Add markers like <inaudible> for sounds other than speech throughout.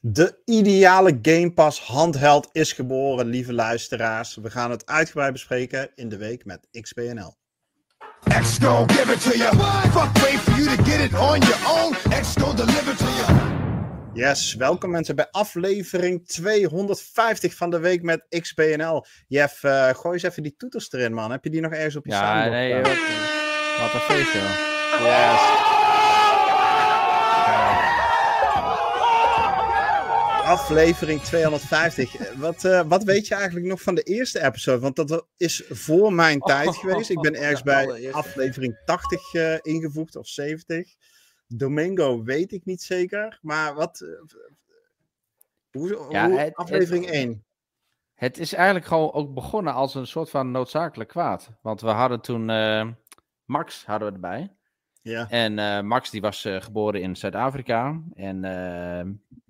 De ideale Game Pass handheld is geboren, lieve luisteraars. We gaan het uitgebreid bespreken in de week met XPNL. X give it to you. Fuck wait for you to get it on your own. X deliver to you. Yes, welkom mensen bij aflevering 250 van de week met XPNL. Jeff, uh, gooi eens even die toeters erin, man. Heb je die nog ergens op je Ja, nee, wat, wat een feestje. Yes. Aflevering 250. Wat, uh, wat weet je eigenlijk nog van de eerste episode? Want dat is voor mijn tijd geweest. Ik ben ergens bij aflevering 80 uh, eh, ingevoegd of 70. Domingo weet ik niet zeker. Maar wat. Uh, hoe, ja, hoe, het, aflevering het, 1. Het is eigenlijk gewoon ook begonnen als een soort van noodzakelijk kwaad. Want we hadden toen Max hadden we erbij. Ja. En uh, Max die was uh, geboren in Zuid-Afrika en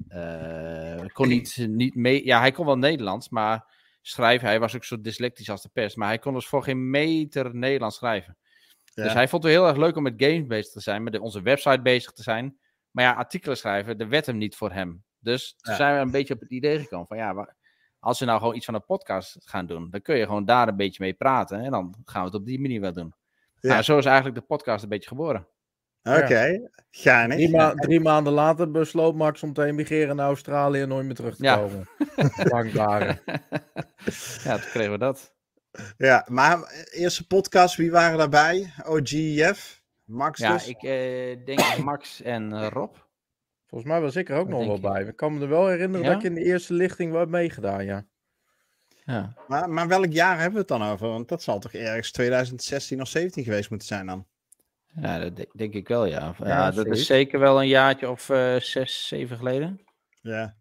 uh, kon niet, niet mee. Ja, hij kon wel Nederlands, maar schrijven. Hij was ook zo dyslectisch als de pest, maar hij kon dus voor geen meter Nederlands schrijven. Ja. Dus hij vond het heel erg leuk om met games bezig te zijn, met onze website bezig te zijn. Maar ja, artikelen schrijven, dat werd hem niet voor hem. Dus toen zijn we een beetje op het idee gekomen van ja, als we nou gewoon iets van een podcast gaan doen, dan kun je gewoon daar een beetje mee praten en dan gaan we het op die manier wel doen. Ja. Nou, zo is eigenlijk de podcast een beetje geboren. Oké, okay. ja. drie, ma drie, maanden later besloot Max om te emigreren naar Australië en nooit meer terug te komen. <laughs> Dankbaar. <laughs> ja, toen kregen we dat. Ja, maar eerste podcast, wie waren daarbij? OG Jeff? Max Ja, dus? ik eh, denk <coughs> Max en uh, Rob. Volgens mij was ik er ook nog wel bij. Ik kan me er wel herinneren ja? dat ik in de eerste lichting wat meegedaan, ja. Ja. Maar, maar welk jaar hebben we het dan over? Want dat zal toch ergens 2016 of 17 geweest moeten zijn dan? Ja, dat denk ik wel, ja. Ja, ja dat is zeker wel een jaartje of uh, zes, zeven geleden. Ja.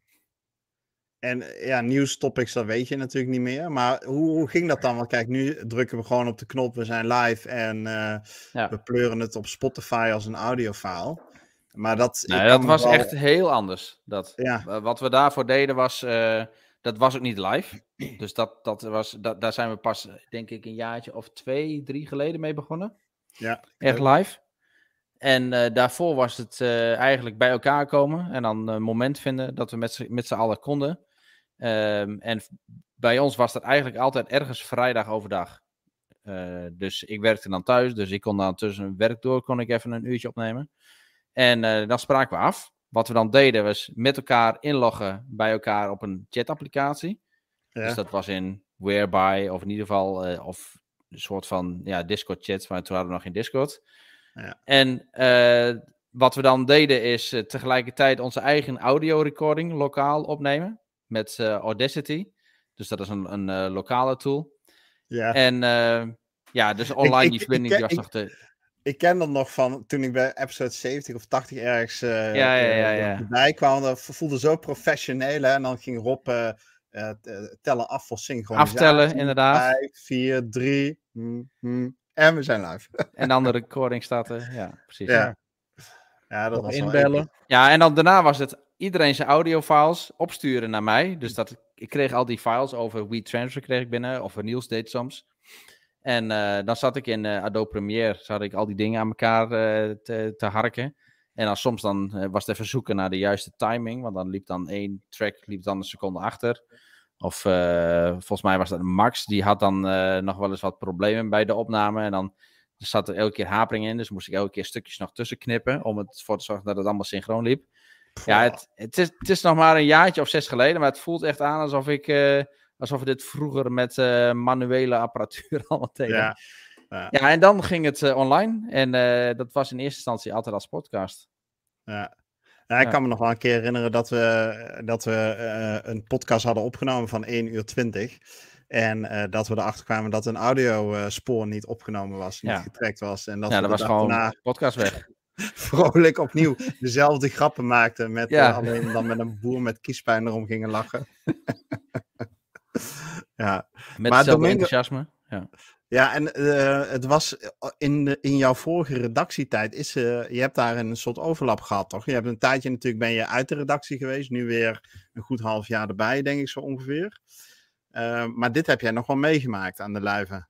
En ja, nieuwstopics, dat weet je natuurlijk niet meer. Maar hoe, hoe ging dat dan? Want kijk, nu drukken we gewoon op de knop, we zijn live en uh, ja. we pleuren het op Spotify als een audiofile. Maar dat, nee, dat was wel... echt heel anders. Dat. Ja. Wat we daarvoor deden was, uh, dat was ook niet live. <clears throat> Dus dat, dat was, dat, daar zijn we pas, denk ik, een jaartje of twee, drie geleden mee begonnen. Ja. Echt live. En uh, daarvoor was het uh, eigenlijk bij elkaar komen en dan een moment vinden dat we met z'n allen konden. Um, en bij ons was dat eigenlijk altijd ergens vrijdag overdag. Uh, dus ik werkte dan thuis, dus ik kon dan tussen werk door, kon ik even een uurtje opnemen. En dan spraken we af. Wat we dan deden was met elkaar inloggen bij elkaar op een chatapplicatie. Ja. Dus dat was in Whereby, of in ieder geval, of een soort van ja, Discord chats, maar toen hadden we nog geen Discord. Ja. En uh, wat we dan deden is uh, tegelijkertijd onze eigen audio recording lokaal opnemen met Audacity. Dus dat is een, een lokale tool. Ja. En ja, dus <laughs> online die verbinding was nog te... Ik ken dat nog van toen ik bij episode 70 of 80 ergens ja, ja, ja, ja. bij kwam. Dat voelde zo professioneel. Hè? En dan ging Rob uh, tellen af voor synchronisatie. Aftellen, inderdaad. 5, 4, 3. Mm, mm, en we zijn live. <laughs> en dan de recording staat er. Ja, precies. Ja, ja dat was inbellen. Ja, en dan daarna was het iedereen zijn audiofiles opsturen naar mij. Dus dat, ik kreeg al die files over WeTransfer kreeg ik binnen. Of Niels deed soms. En uh, dan zat ik in uh, Adobe Premiere. Zat ik al die dingen aan elkaar uh, te, te harken. En dan soms dan was het even zoeken naar de juiste timing. Want dan liep dan één track liep dan een seconde achter. Of volgens mij was dat Max, die had dan nog wel eens wat problemen bij de opname. En dan zat er elke keer hapering in, dus moest ik elke keer stukjes nog tussen knippen. Om het voor te zorgen dat het allemaal synchroon liep. Ja, het, het, is, het is nog maar een jaartje of zes geleden, maar het voelt echt aan alsof ik. Alsof we dit vroeger met manuele apparatuur <laughs> allemaal tegen. Ja, ja. ja, en dan ging het online. En dat was in eerste instantie altijd als podcast. Ja. Ja, ik kan me nog wel een keer herinneren dat we, dat we een podcast hadden opgenomen van 1 uur 20. En uh, dat we erachter kwamen dat een audiospoor uh, niet opgenomen was, niet ja. getrekt was. En dat ja, dat was gewoon podcast weg. <laughs> vrolijk opnieuw dezelfde grappen maakten, met, ja. alleen dan met een boer met kiespijn erom gingen lachen. <laughs> <laughs> ja. Met maar Domingo... enthousiasme. Ja. Ja, en uh, het was eh, in, in jouw vorige redactietijd, is, uh, je hebt daar een soort overlap gehad, toch? Je hebt een tijdje natuurlijk, ben je uit de redactie geweest, nu weer een goed half jaar erbij, denk ik zo ongeveer. Uh, maar dit heb jij nog wel meegemaakt aan de luiven.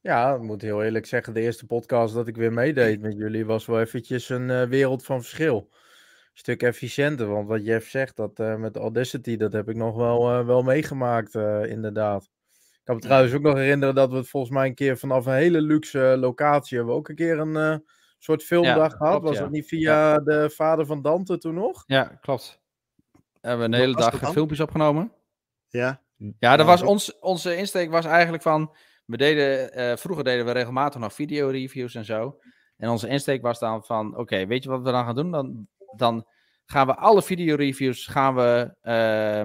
Ja, ik moet heel eerlijk zeggen, de eerste podcast dat ik weer meedeed <laughs> met jullie was wel eventjes een wereld van verschil. Stuk efficiënter. Want wat Jeff zegt, dat met Audacity, dat heb ik nog wel, wel meegemaakt, inderdaad. Ik kan me trouwens ook nog herinneren dat we het volgens mij een keer vanaf een hele luxe locatie hebben we ook een keer een soort filmdag gehad. Was dat niet via de vader van Dante toen nog? Ja, klopt. Hebben we een hele dag filmpjes opgenomen. Ja. Ja, dat was ons, onze insteek was eigenlijk van. We deden, uh, vroeger deden we regelmatig nog video-reviews en zo. En onze insteek was dan van: oké, weet je wat we dan gaan doen? Dan, dan gaan we alle video-reviews gaan we, uh,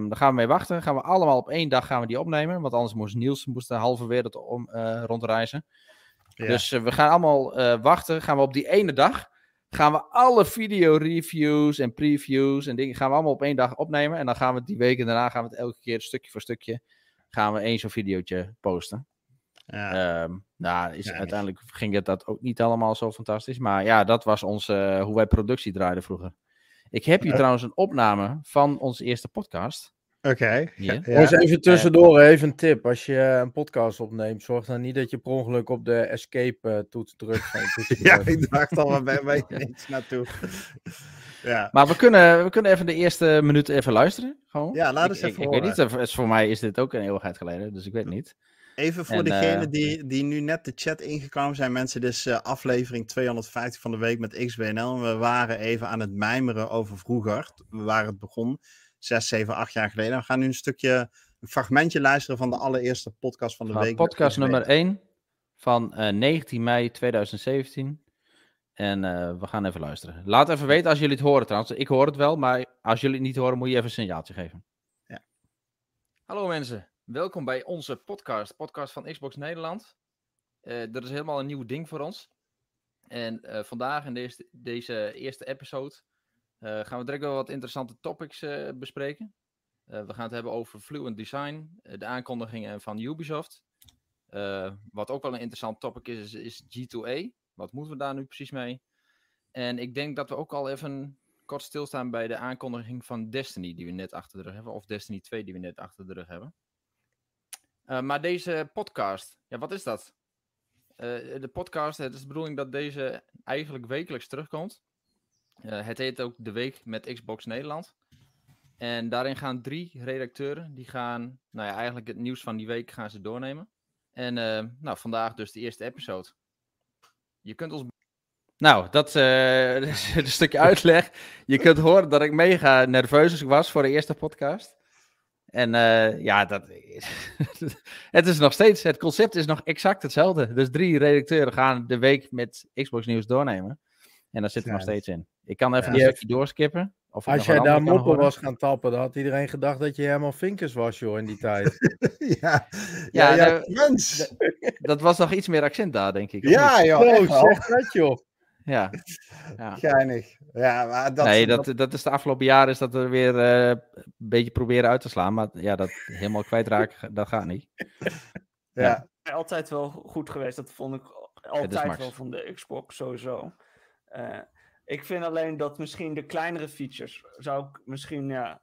daar gaan we mee wachten. Gaan we allemaal op één dag gaan we die opnemen. Want anders moest Niels moest de halve wereld om, uh, rondreizen. Dus eh, we gaan allemaal wachten. Gaan we op die ene dag gaan we alle video-reviews en previews en dingen gaan we allemaal op één dag opnemen. En dan gaan we die weken daarna gaan we het elke keer stukje voor stukje gaan we één zo'n videootje posten. Ja. Um, nou, is, uiteindelijk ging het dat ook niet allemaal zo fantastisch. Maar ja, dat was onze, hoe wij productie draaiden vroeger. Ik heb hier trouwens een opname van onze eerste podcast. Oké. Ja. even tussendoor, even een tip. Als je een podcast opneemt, zorg dan niet dat je per ongeluk op de escape-toets eh, drukt. <laughs> ja, ik dacht al, waar ben je <laughs> eens naartoe? ja. Maar we kunnen, we kunnen even de eerste minuut even luisteren. Gewoon. Ja, laat eens even ik, ik weet niet, voor mij is dit ook een eeuwigheid geleden, dus ik weet niet. Even voor degenen uh, die, die nu net de chat ingekomen zijn, mensen. Dit is uh, aflevering 250 van de week met XBNL. We waren even aan het mijmeren over vroeger, waar het begon zes, zeven, acht jaar geleden. We gaan nu een stukje, een fragmentje luisteren van de allereerste podcast van de week. Podcast nummer 1 van uh, eh, 19 mei 2017. En we gaan even luisteren. Laat even weten als jullie het horen trouwens. Ik hoor het wel, maar als jullie het niet horen, moet je even een signaaltje geven. Ja. Hallo mensen, welkom bij onze podcast. Podcast van Xbox Nederland. Uh, dat is helemaal een nieuw ding voor ons. En vandaag in deze, deze eerste episode uh, gaan we direct wel wat interessante topics bespreken. We gaan het hebben over Fluent Design, de aankondigingen van Ubisoft. wat ook wel een interessant topic is, is, G2A. Wat moeten we daar nu precies mee? En ik denk dat we ook al even kort stilstaan bij de aankondiging van Destiny, die we net achter de rug hebben. Of Destiny 2, die we net achter de rug hebben. Maar deze podcast, ja, wat is dat? de podcast, het is de bedoeling dat deze eigenlijk wekelijks terugkomt. Uh, het heet ook De Week met Xbox Nederland. En daarin gaan drie redacteuren, die gaan, nou ja, eigenlijk het nieuws van die week gaan ze doornemen. En nou, vandaag dus de eerste episode. Je kunt ons... Nou, <laughs> dat is een stukje uitleg. Je kunt horen dat ik mega nerveus was voor de eerste podcast. En ja, dat, <laughs> het is nog steeds, het concept is nog exact hetzelfde. Dus drie redacteuren gaan de week met Xbox Nieuws doornemen. En daar zit er nog steeds in. Ik kan even een stukje doorskippen. Of Als jij daar moppen was gaan tappen, dan had iedereen gedacht dat je helemaal Vinkers was, joh, in die tijd. <laughs> ja, ja. Dat was nog iets meer accent daar, denk ik. Ja, joh. Oh, zeg dat, joh. Ja. <laughs> ja. Geinig. Ja, maar dat, nee, dat, dat, is de afgelopen jaren is dat er weer uh, een beetje proberen uit te slaan. Maar ja, dat helemaal kwijtraken, <laughs> dat gaat niet. Ja. ja. Altijd wel goed geweest. Dat vond ik altijd wel van de Xbox sowieso. Uh, ik vind alleen dat misschien de kleinere features zou ik misschien ja,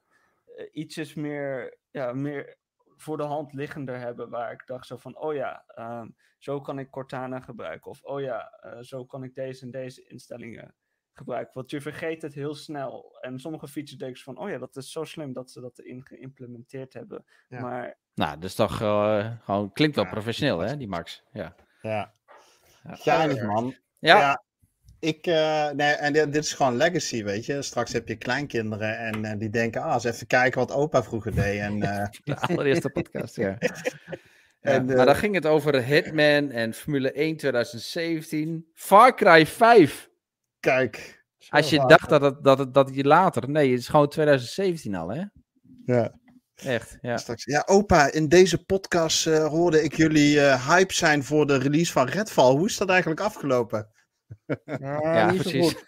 uh, ietsjes meer, ja, meer voor de hand liggender hebben. Waar ik dacht zo van, oh ja, um, zo kan ik Cortana gebruiken. Of oh ja, uh, zo kan ik deze en deze instellingen gebruiken. Want je vergeet het heel snel. En sommige features denk ik van, oh ja, dat is zo slim dat ze dat erin geïmplementeerd hebben. Ja. Maar... Nou, dus toch gewoon, klinkt wel ja, professioneel hè, die Max. Ja. Ja. ja. man. ja. Ik, uh, nee, en dit, is gewoon legacy, weet je. Straks heb je kleinkinderen en uh, die denken, ah, eens even kijken wat opa vroeger deed. En, uh... <laughs> De allereerste podcast, ja. <laughs> en, maar dan ging het over Hitman en Formule 1 2017. Far Cry 5. Kijk. Als je dacht dat het, dat, het, dat je later... Nee, het is gewoon 2017 al, hè? Ja. Echt, ja. Straks, ja, opa, in deze podcast hoorde ik jullie hype zijn voor de release van Redfall. Hoe is dat eigenlijk afgelopen? Ja, niet precies. Zo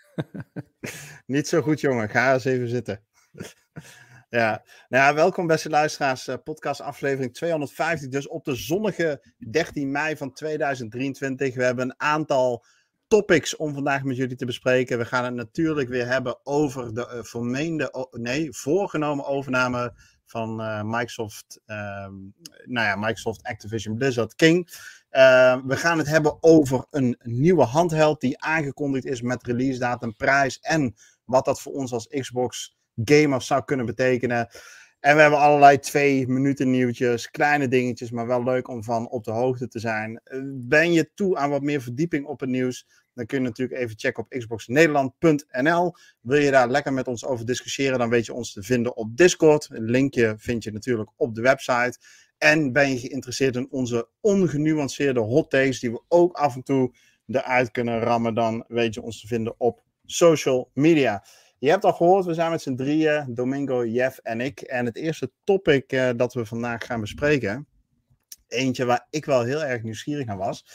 <laughs> niet zo goed, jongen. Ga eens even zitten. <laughs> ja. Nou ja, welkom beste luisteraars. Uh, podcast aflevering 250. Dus op de zonnige 13 mei van 2023. We hebben een aantal topics om vandaag met jullie te bespreken. We gaan het natuurlijk weer hebben over de uh, vermeende, nee, voorgenomen overname van uh, Microsoft, uh, nou ja, Microsoft Activision Blizzard King. Uh, we gaan het hebben over een nieuwe handheld die aangekondigd is met release datum, prijs en wat dat voor ons als Xbox gamers zou kunnen betekenen. En we hebben allerlei twee minuten nieuwtjes, kleine dingetjes, maar wel leuk om van op de hoogte te zijn. Eh, ben je toe aan wat meer verdieping op het nieuws? Dan kun je natuurlijk even checken op xboxnederland.nl. Wil je daar lekker met ons over discussiëren, dan weet je ons te vinden op Discord. Een linkje vind je natuurlijk op de website. En ben je geïnteresseerd in onze ongenuanceerde hot takes, die we ook af en toe eruit kunnen rammen, dan weet je ons te vinden op social media. Je hebt al gehoord, we zijn met z'n drieën, Domingo, Jeff en ik. En het eerste topic uh, dat we vandaag gaan bespreken, eentje waar ik wel heel erg nieuwsgierig naar was,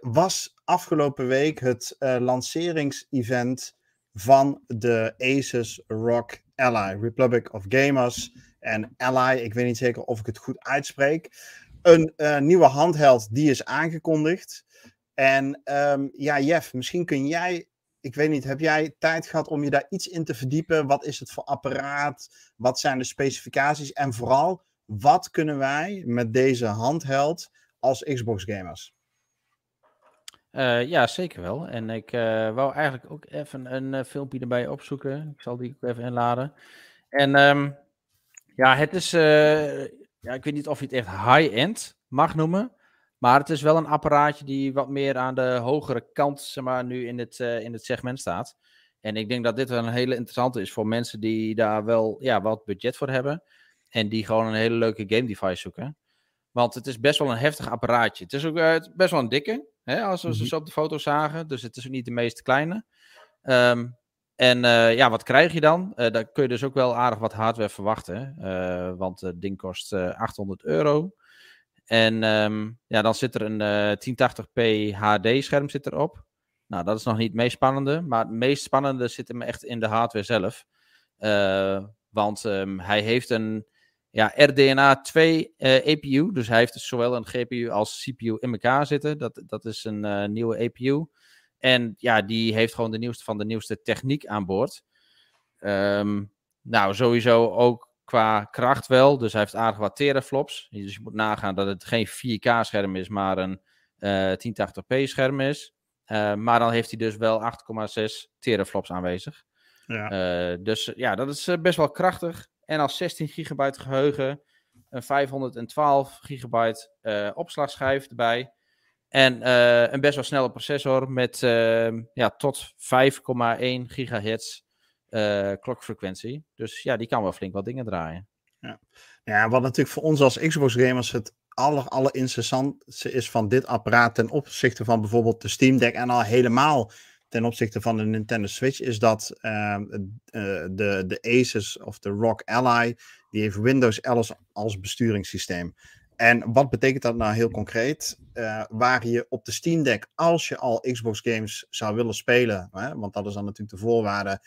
was afgelopen week het uh, lanceringsevent van de Asus Rock Ally, Republic of Gamers. En Ally, ik weet niet zeker of ik het goed uitspreek. Een nieuwe handheld die is aangekondigd. En um, ja, Jeff, misschien kun jij ik weet niet, heb jij tijd gehad om je daar iets in te verdiepen? Wat is het voor apparaat? Wat zijn de specificaties? En vooral, wat kunnen wij met deze handheld als Xbox gamers? Uh, ja, zeker wel. En ik uh, wou eigenlijk ook even een uh, filmpje erbij opzoeken. Ik zal die ook even inladen. En um, ja, het is, ja, ik weet niet of je het echt high-end mag noemen. Maar het is wel een apparaatje die wat meer aan de hogere kant, zeg maar, nu in het, uh, in het segment staat. En ik denk dat dit wel een hele interessante is voor mensen die daar wel ja, wat budget voor hebben. En die gewoon een hele leuke game device zoeken. Want het is best wel een heftig apparaatje. Het is ook uh, best wel een dikke, hè, als we ze zo op de foto zagen. Dus het is ook niet de meest kleine. Um, en uh, ja, wat krijg je dan? Uh, daar kun je dus ook wel aardig wat hardware verwachten. Want het ding kost 800 euro. En um, ja, dan zit er een uh, 1080p HD-scherm zit erop. Nou, dat is nog niet het meest spannende. Maar het meest spannende zit hem echt in de hardware zelf. Uh, want um, hij heeft een ja, RDNA 2 uh, APU. Dus hij heeft zowel een GPU als CPU in elkaar zitten. Dat, dat is een uh, nieuwe APU. En ja, die heeft gewoon de nieuwste van de nieuwste techniek aan boord. Um, nou, sowieso ook qua kracht wel. Dus hij heeft aardig wat teraflops. Dus je moet nagaan dat het geen 4K-scherm is, maar een uh, eh, 1080p-scherm is. Uh, maar dan heeft hij dus wel 8,6 teraflops aanwezig. Ja. Uh, dus ja, dat is best wel krachtig. En als 16 gigabyte geheugen, een 512 gigabyte opslagschijf erbij. En een best wel snelle processor met ja, tot 5,1 gigahertz klokfrequentie. Dus ja, die kan wel flink wat dingen draaien. Ja. ja, wat natuurlijk voor ons als Xbox gamers het aller, aller is van dit apparaat ten opzichte van bijvoorbeeld de Steam Deck en al helemaal ten opzichte van de Nintendo Switch, is dat uh, de, de Asus of de Rock Ally, die heeft Windows 11 als besturingssysteem. En wat betekent dat nou heel concreet? Uh, waar je op de Steam Deck, als je al Xbox games zou willen spelen, hè, want dat is dan natuurlijk de voorwaarde,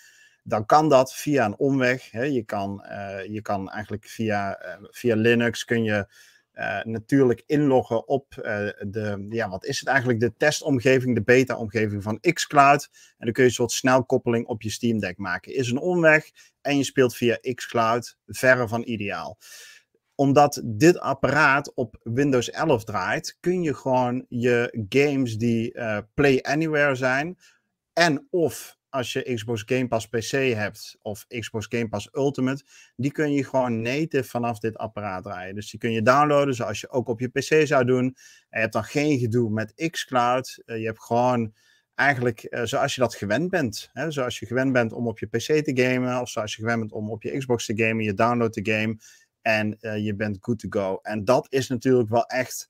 dan kan dat via een omweg. Hè. Je, kan, uh, je kan eigenlijk via, uh, via Linux kun je uh, natuurlijk inloggen op de, ja, wat is het eigenlijk, de testomgeving, de beta-omgeving van xCloud. En dan kun je een soort snelkoppeling op je Steam Deck maken. Is een omweg en je speelt via xCloud, verre van ideaal omdat dit apparaat op Windows 11 draait, kun je gewoon je games die Play Anywhere zijn en of als je Xbox Game Pass PC hebt of Xbox Game Pass Ultimate, die kun je gewoon native vanaf dit apparaat draaien. Dus die kun je downloaden zoals je ook op je PC zou doen. En je hebt dan geen gedoe met xCloud. Uh, je hebt gewoon eigenlijk uh, zoals je dat gewend bent. Hè? Zoals je gewend bent om op je PC te gamen of zoals je gewend bent om op je Xbox te gamen. Je downloadt de game en uh, je bent good to go. En dat is natuurlijk wel echt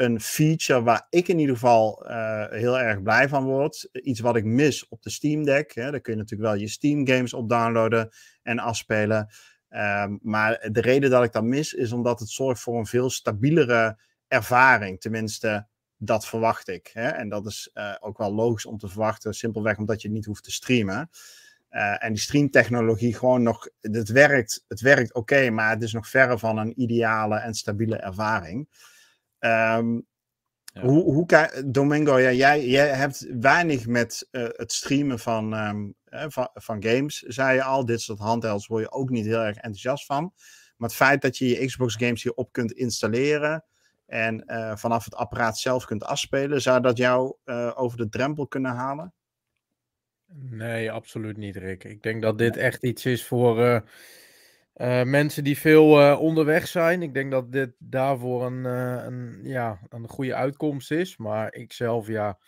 een feature waar ik in ieder geval uh, heel erg blij van word. Iets wat ik mis op de Steam Deck. Hè. Daar kun je natuurlijk wel je Steam games op downloaden en afspelen. Um, maar de reden dat ik dat mis is omdat het zorgt voor een veel stabielere ervaring. Tenminste, dat verwacht ik. Hè. En dat is uh, ook wel logisch om te verwachten. Simpelweg omdat je niet hoeft te streamen. Uh, en die streamtechnologie gewoon nog, het werkt, het werkt oké, maar het is nog verre van een ideale en stabiele ervaring. Um, ja. Hoe, hoe Domingo, ja, jij, jij hebt weinig met uh, het streamen van, um, uh, van, van, games, zei je al. Dit soort handhelds word je ook niet heel erg enthousiast van. Maar het feit dat je je Xbox games hierop kunt installeren en uh, vanaf het apparaat zelf kunt afspelen, zou dat jou over de drempel kunnen halen? Nee, absoluut niet, Rick. Ik denk dat dit echt iets is voor mensen die veel onderweg zijn. Ik denk dat dit daarvoor een, een, ja, een goede uitkomst is. Maar ik zelf, ja,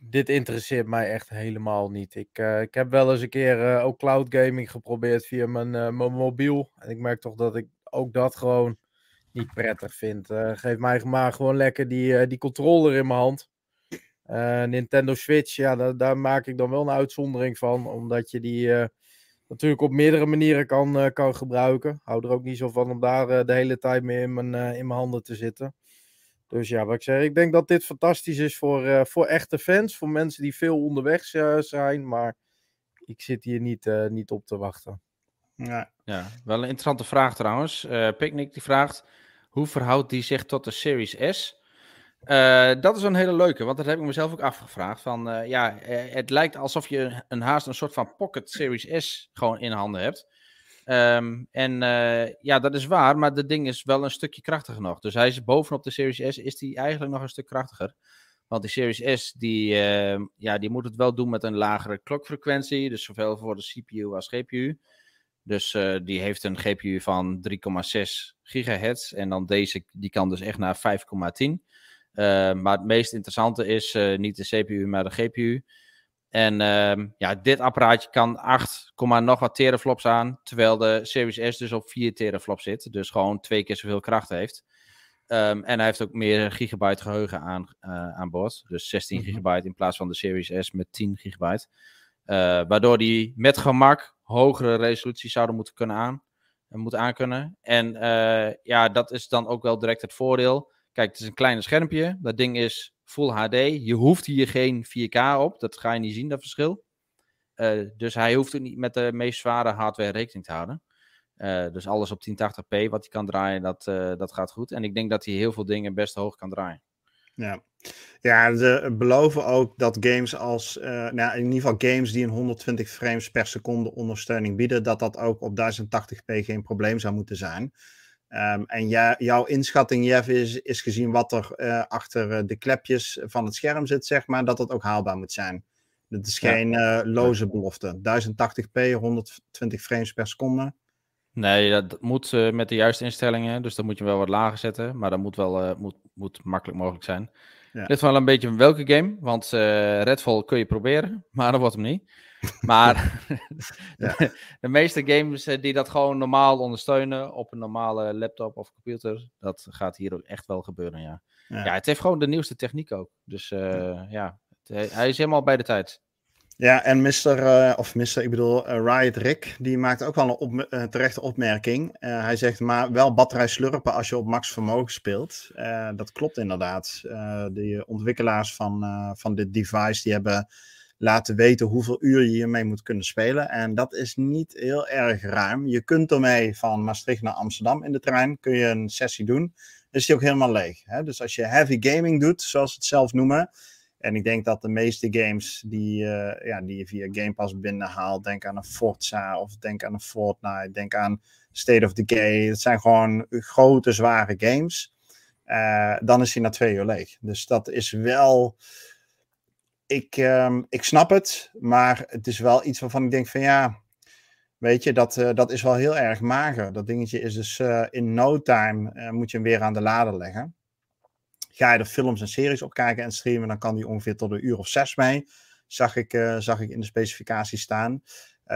dit interesseert mij echt helemaal niet. Ik, ik heb wel eens een keer ook cloud gaming geprobeerd via mijn, mijn mobiel. En ik merk toch dat ik ook dat gewoon niet prettig vind. geef mij maar gewoon lekker die, die controller in mijn hand. Nintendo Switch, ja, daar, daar, maak ik dan wel een uitzondering van. Omdat je die natuurlijk op meerdere manieren kan, kan gebruiken. Hou er ook niet zo van om daar de hele tijd mee in mijn, in mijn handen te zitten. Dus ja, wat ik zeg, ik denk dat dit fantastisch is voor, uh, voor echte fans, voor mensen die veel onderweg uh, zijn, maar ik zit hier niet, uh, niet op te wachten. Ja. ja, wel een interessante vraag trouwens. Picnic die vraagt, hoe verhoudt die zich tot de Series S? Dat is een hele leuke, want dat heb ik mezelf ook afgevraagd. Van, ja, het lijkt alsof je een haast een soort van Pocket Series S gewoon in handen hebt. Ehm, en ja, dat is waar, maar dat ding is wel een stukje krachtiger nog. Dus hij is bovenop de Series S, is die eigenlijk nog een stuk krachtiger. Want die Series S, die, uh, ja, die moet het wel doen met een lagere klokfrequentie. Dus zowel voor de CPU als GPU. Dus die heeft een GPU van 3,6 gigahertz. En dan deze, die kan dus echt naar 5,10. Maar het meest interessante is niet de CPU, maar de GPU. En uh, ja, dit apparaatje kan 8, nog wat teraflops aan. Terwijl de Series S dus op 4 teraflops zit. Dus gewoon twee keer zoveel kracht heeft. Um, en hij heeft ook meer gigabyte geheugen aan, uh, aan boord. Dus 16 mhm. gigabyte in plaats van de Series S met 10 gigabyte. Uh, waardoor die met gemak hogere resoluties zouden moeten kunnen aan. Moeten aankunnen. En ja, dat is dan ook wel direct het voordeel. Kijk, het is een kleine schermpje. Dat ding is Full HD. Je hoeft hier geen 4K op. Dat ga je niet zien, dat verschil. Uh, dus hij hoeft ook niet met de meest zware hardware rekening te houden. Uh, dus alles op 1080p wat hij kan draaien, dat, uh, dat gaat goed. En ik denk dat hij heel veel dingen best hoog kan draaien. Ja, ja ze beloven ook dat games als, nou, in ieder geval games die een 120 frames per seconde ondersteuning bieden, dat dat ook op 1080p geen probleem zou moeten zijn. Um, en jouw inschatting, Jeff, is, is gezien wat er uh, achter uh, de klepjes van het scherm zit, zeg maar, dat dat ook haalbaar moet zijn. Dat is geen uh, loze belofte. 1080p, 120 frames per seconde. Nee, dat moet met de juiste instellingen. Dus dan moet je wel wat lager zetten. Maar dat moet wel moet, moet makkelijk mogelijk zijn. Ja. Dit wel een beetje welke game. Want Redfall kun je proberen, <laughs> maar dat wordt hem niet. <laughs> Maar <laughs> de, meeste games eh, die dat gewoon normaal ondersteunen op een normale laptop of computer, dat gaat hier ook echt wel gebeuren, ja. Ja, het heeft gewoon de nieuwste techniek ook. Dus uh, ja, het, hij is helemaal bij de tijd. Ja, en Mr. Uh, eh, of Mr. ik bedoel, uh, Riot Rick, die maakt ook wel een op, uh, terechte opmerking. hij zegt maar wel batterij slurpen als je op max vermogen speelt. dat klopt inderdaad. de ontwikkelaars van, van dit device, die hebben laten weten hoeveel uur je hiermee moet kunnen spelen. En dat is niet heel erg ruim. Je kunt ermee van Maastricht naar Amsterdam in de trein, kun je een sessie doen. is die ook helemaal leeg. Hè? Dus als je heavy gaming doet, zoals ze het zelf noemen. En ik denk dat de meeste games die, uh, ja, die je via Game Pass binnenhaalt, denk aan een Forza of denk aan een Fortnite, denk aan State of Decay. Het zijn gewoon grote, zware games. Uh, dan is hij na twee uur leeg. Dus dat is wel ik, um, ik snap het, maar het is wel iets waarvan ik denk van ja, weet je, dat, uh, dat is wel heel erg mager. Dat dingetje is dus uh, in no time uh, moet je hem weer aan de lader leggen. Ga je er films en series op kijken en streamen, dan kan die ongeveer tot een uur of zes mee. Zag ik, zag ik in de specificatie staan.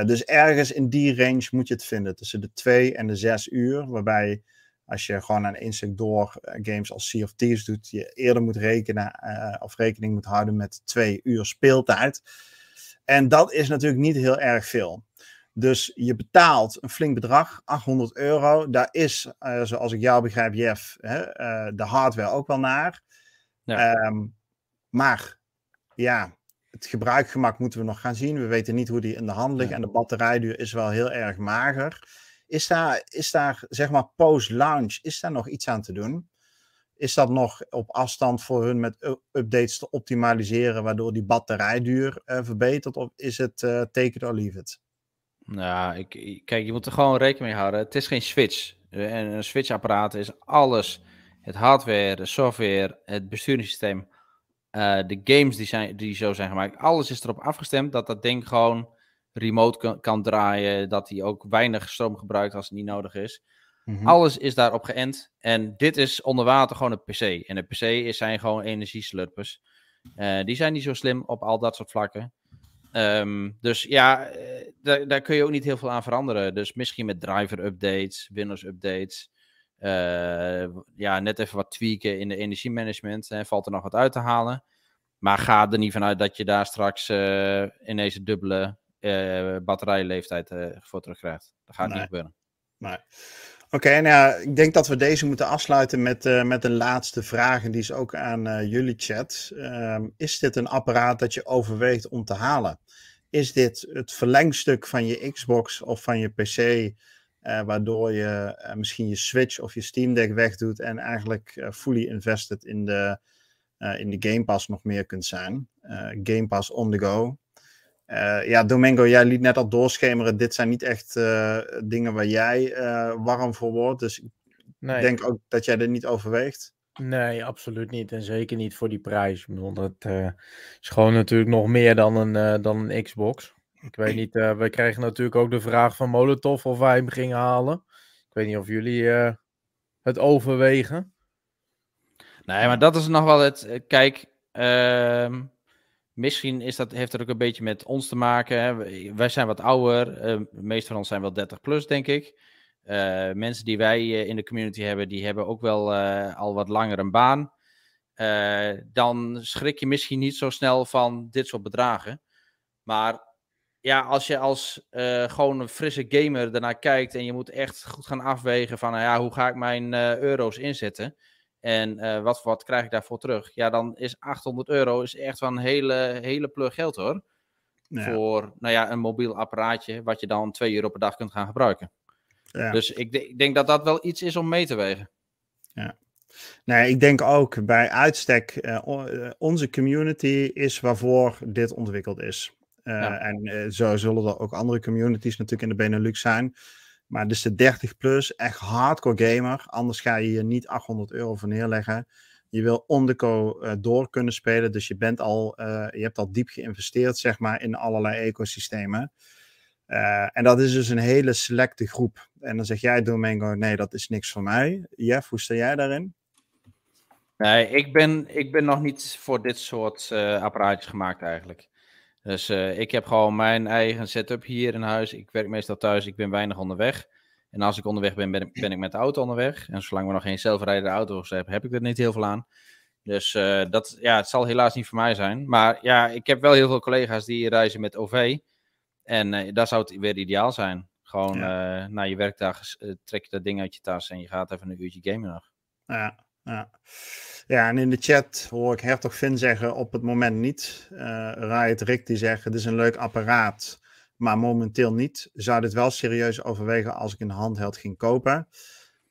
dus ergens in die range moet je het vinden, tussen de twee en de zes uur, waarbij als je gewoon aan stuk door eh, games als Sea of Thieves doet, je eerder moet rekenen uh, of rekening moet houden met twee uur speeltijd. En dat is natuurlijk niet heel erg veel. Dus je betaalt een flink bedrag, 800 euro. Daar is, uh, zoals ik jou begrijp, Jeff, hè, uh, de hardware ook wel naar. Ja. Um, maar ja, het gebruikgemak moeten we nog gaan zien. We weten niet hoe die in de hand ligt. Ja. En de batterijduur is wel heel erg mager. Is daar, is daar zeg maar post-launch, is daar nog iets aan te doen? Is dat nog op afstand voor hun met updates te optimaliseren, waardoor die batterijduur uh, verbetert? Of is het uh, take it or leave it? Nou, ik, kijk, je moet er gewoon rekening mee houden. Het is geen switch. Eh, en een switchapparaat is alles. Het hardware, de software, het besturingssysteem. de games die, zijn, die zo zijn gemaakt, alles is erop afgestemd dat dat ding gewoon remote kan, kan draaien. Dat hij ook weinig stroom gebruikt als het niet nodig is. Mhm. Alles is daarop geënt. En dit is onder water gewoon een PC. En de PC zijn gewoon energieslurpers. Uh, die zijn niet zo slim op al dat soort vlakken. Um, dus ja, eh, daar, daar, kun je ook niet heel veel aan veranderen. Dus misschien met driver updates, Windows updates. Uh, ja, net even wat tweaken in de energiemanagement. Hè, valt er nog wat uit te halen. Maar ga er niet vanuit dat je daar straks uh, ineens dubbele batterijleeftijd voor terugkrijgt. Dat gaat niet gebeuren. Nee. Oké, nou ik denk dat we deze moeten afsluiten met, uh, met een laatste vraag. En die is ook aan uh, jullie chat. Uh, is dit een apparaat dat je overweegt om te halen? Is dit het verlengstuk van je Xbox of van je PC, uh, waardoor je misschien je Switch of je Steam Deck wegdoet en eigenlijk fully invested in de, in de Game Pass nog meer kunt zijn? Game Pass on the go. Uh, ja, Domingo, jij liet net al doorschemeren. Dit zijn niet echt uh, dingen waar jij uh, warm voor wordt. Dus nee. ik denk ook dat jij er niet overweegt. Nee, absoluut niet. En zeker niet voor die prijs. Ik bedoel, dat is gewoon natuurlijk nog meer dan een, dan een Xbox. Ik weet niet, we kregen natuurlijk ook de vraag van Molotov of wij hem gingen halen. Ik weet niet of jullie het overwegen. Nee, maar dat is nog wel het. Kijk, ehm, Misschien is dat, heeft dat ook een beetje met ons te maken. Hè. Wij zijn wat ouder. Uh, de meeste van ons zijn wel 30 plus, denk ik. Uh, mensen die wij uh, in de community hebben, die hebben ook wel al wat langer een baan. dan schrik je misschien niet zo snel van dit soort bedragen. Maar ja, als je als gewoon een frisse gamer daarnaar kijkt en je moet echt goed gaan afwegen van nou ja, hoe ga ik mijn euro's inzetten en uh, wat, wat krijg ik daarvoor terug? Ja, dan is 800 euro is echt wel een hele, hele plug geld hoor. Voor nou ja, een mobiel apparaatje wat je dan 2 euro per dag kunt gaan gebruiken. Ja. Dus ik, ik, denk dat dat wel iets is om mee te wegen. Ja. Nee, ik denk ook bij uitstek, uh, onze community is waarvoor dit ontwikkeld is. Uh, ja. En zo zullen er ook andere communities natuurlijk in de Benelux zijn. Maar dus de 30 plus, echt hardcore gamer. Anders ga je hier niet 800 euro voor neerleggen. Je wil on the uh, door kunnen spelen. Dus je, bent al, uh, je hebt al diep geïnvesteerd zeg maar, in allerlei ecosystemen. Uh, en dat is dus een hele selecte groep. En dan zeg jij, Domingo, nee, dat is niks voor mij. Jeff, hoe sta jij daarin? Nee, ik ben, ik ben nog niet voor dit soort apparaatjes gemaakt eigenlijk. Dus uh, ik heb gewoon mijn eigen setup hier in huis. Ik werk meestal thuis, ik ben weinig onderweg. En als ik onderweg ben, ben, ben ik met de auto onderweg. En zolang we nog geen zelfrijdende auto's hebben, heb ik er niet heel veel aan. Dus uh, dat, ja, het zal helaas niet voor mij zijn. Maar ja, ik heb wel heel veel collega's die reizen met OV. En uh, daar zou het weer ideaal zijn. Gewoon ja. na je werkdag trek je dat ding uit je tas en je gaat even een uurtje gamen nog. Ja, ja. Ja, en in de chat hoor ik Hertog Vin zeggen op het moment niet. Uh, Riot Rick die zegt het is een leuk apparaat, maar momenteel niet. Zou dit wel serieus overwegen als ik een handheld ging kopen.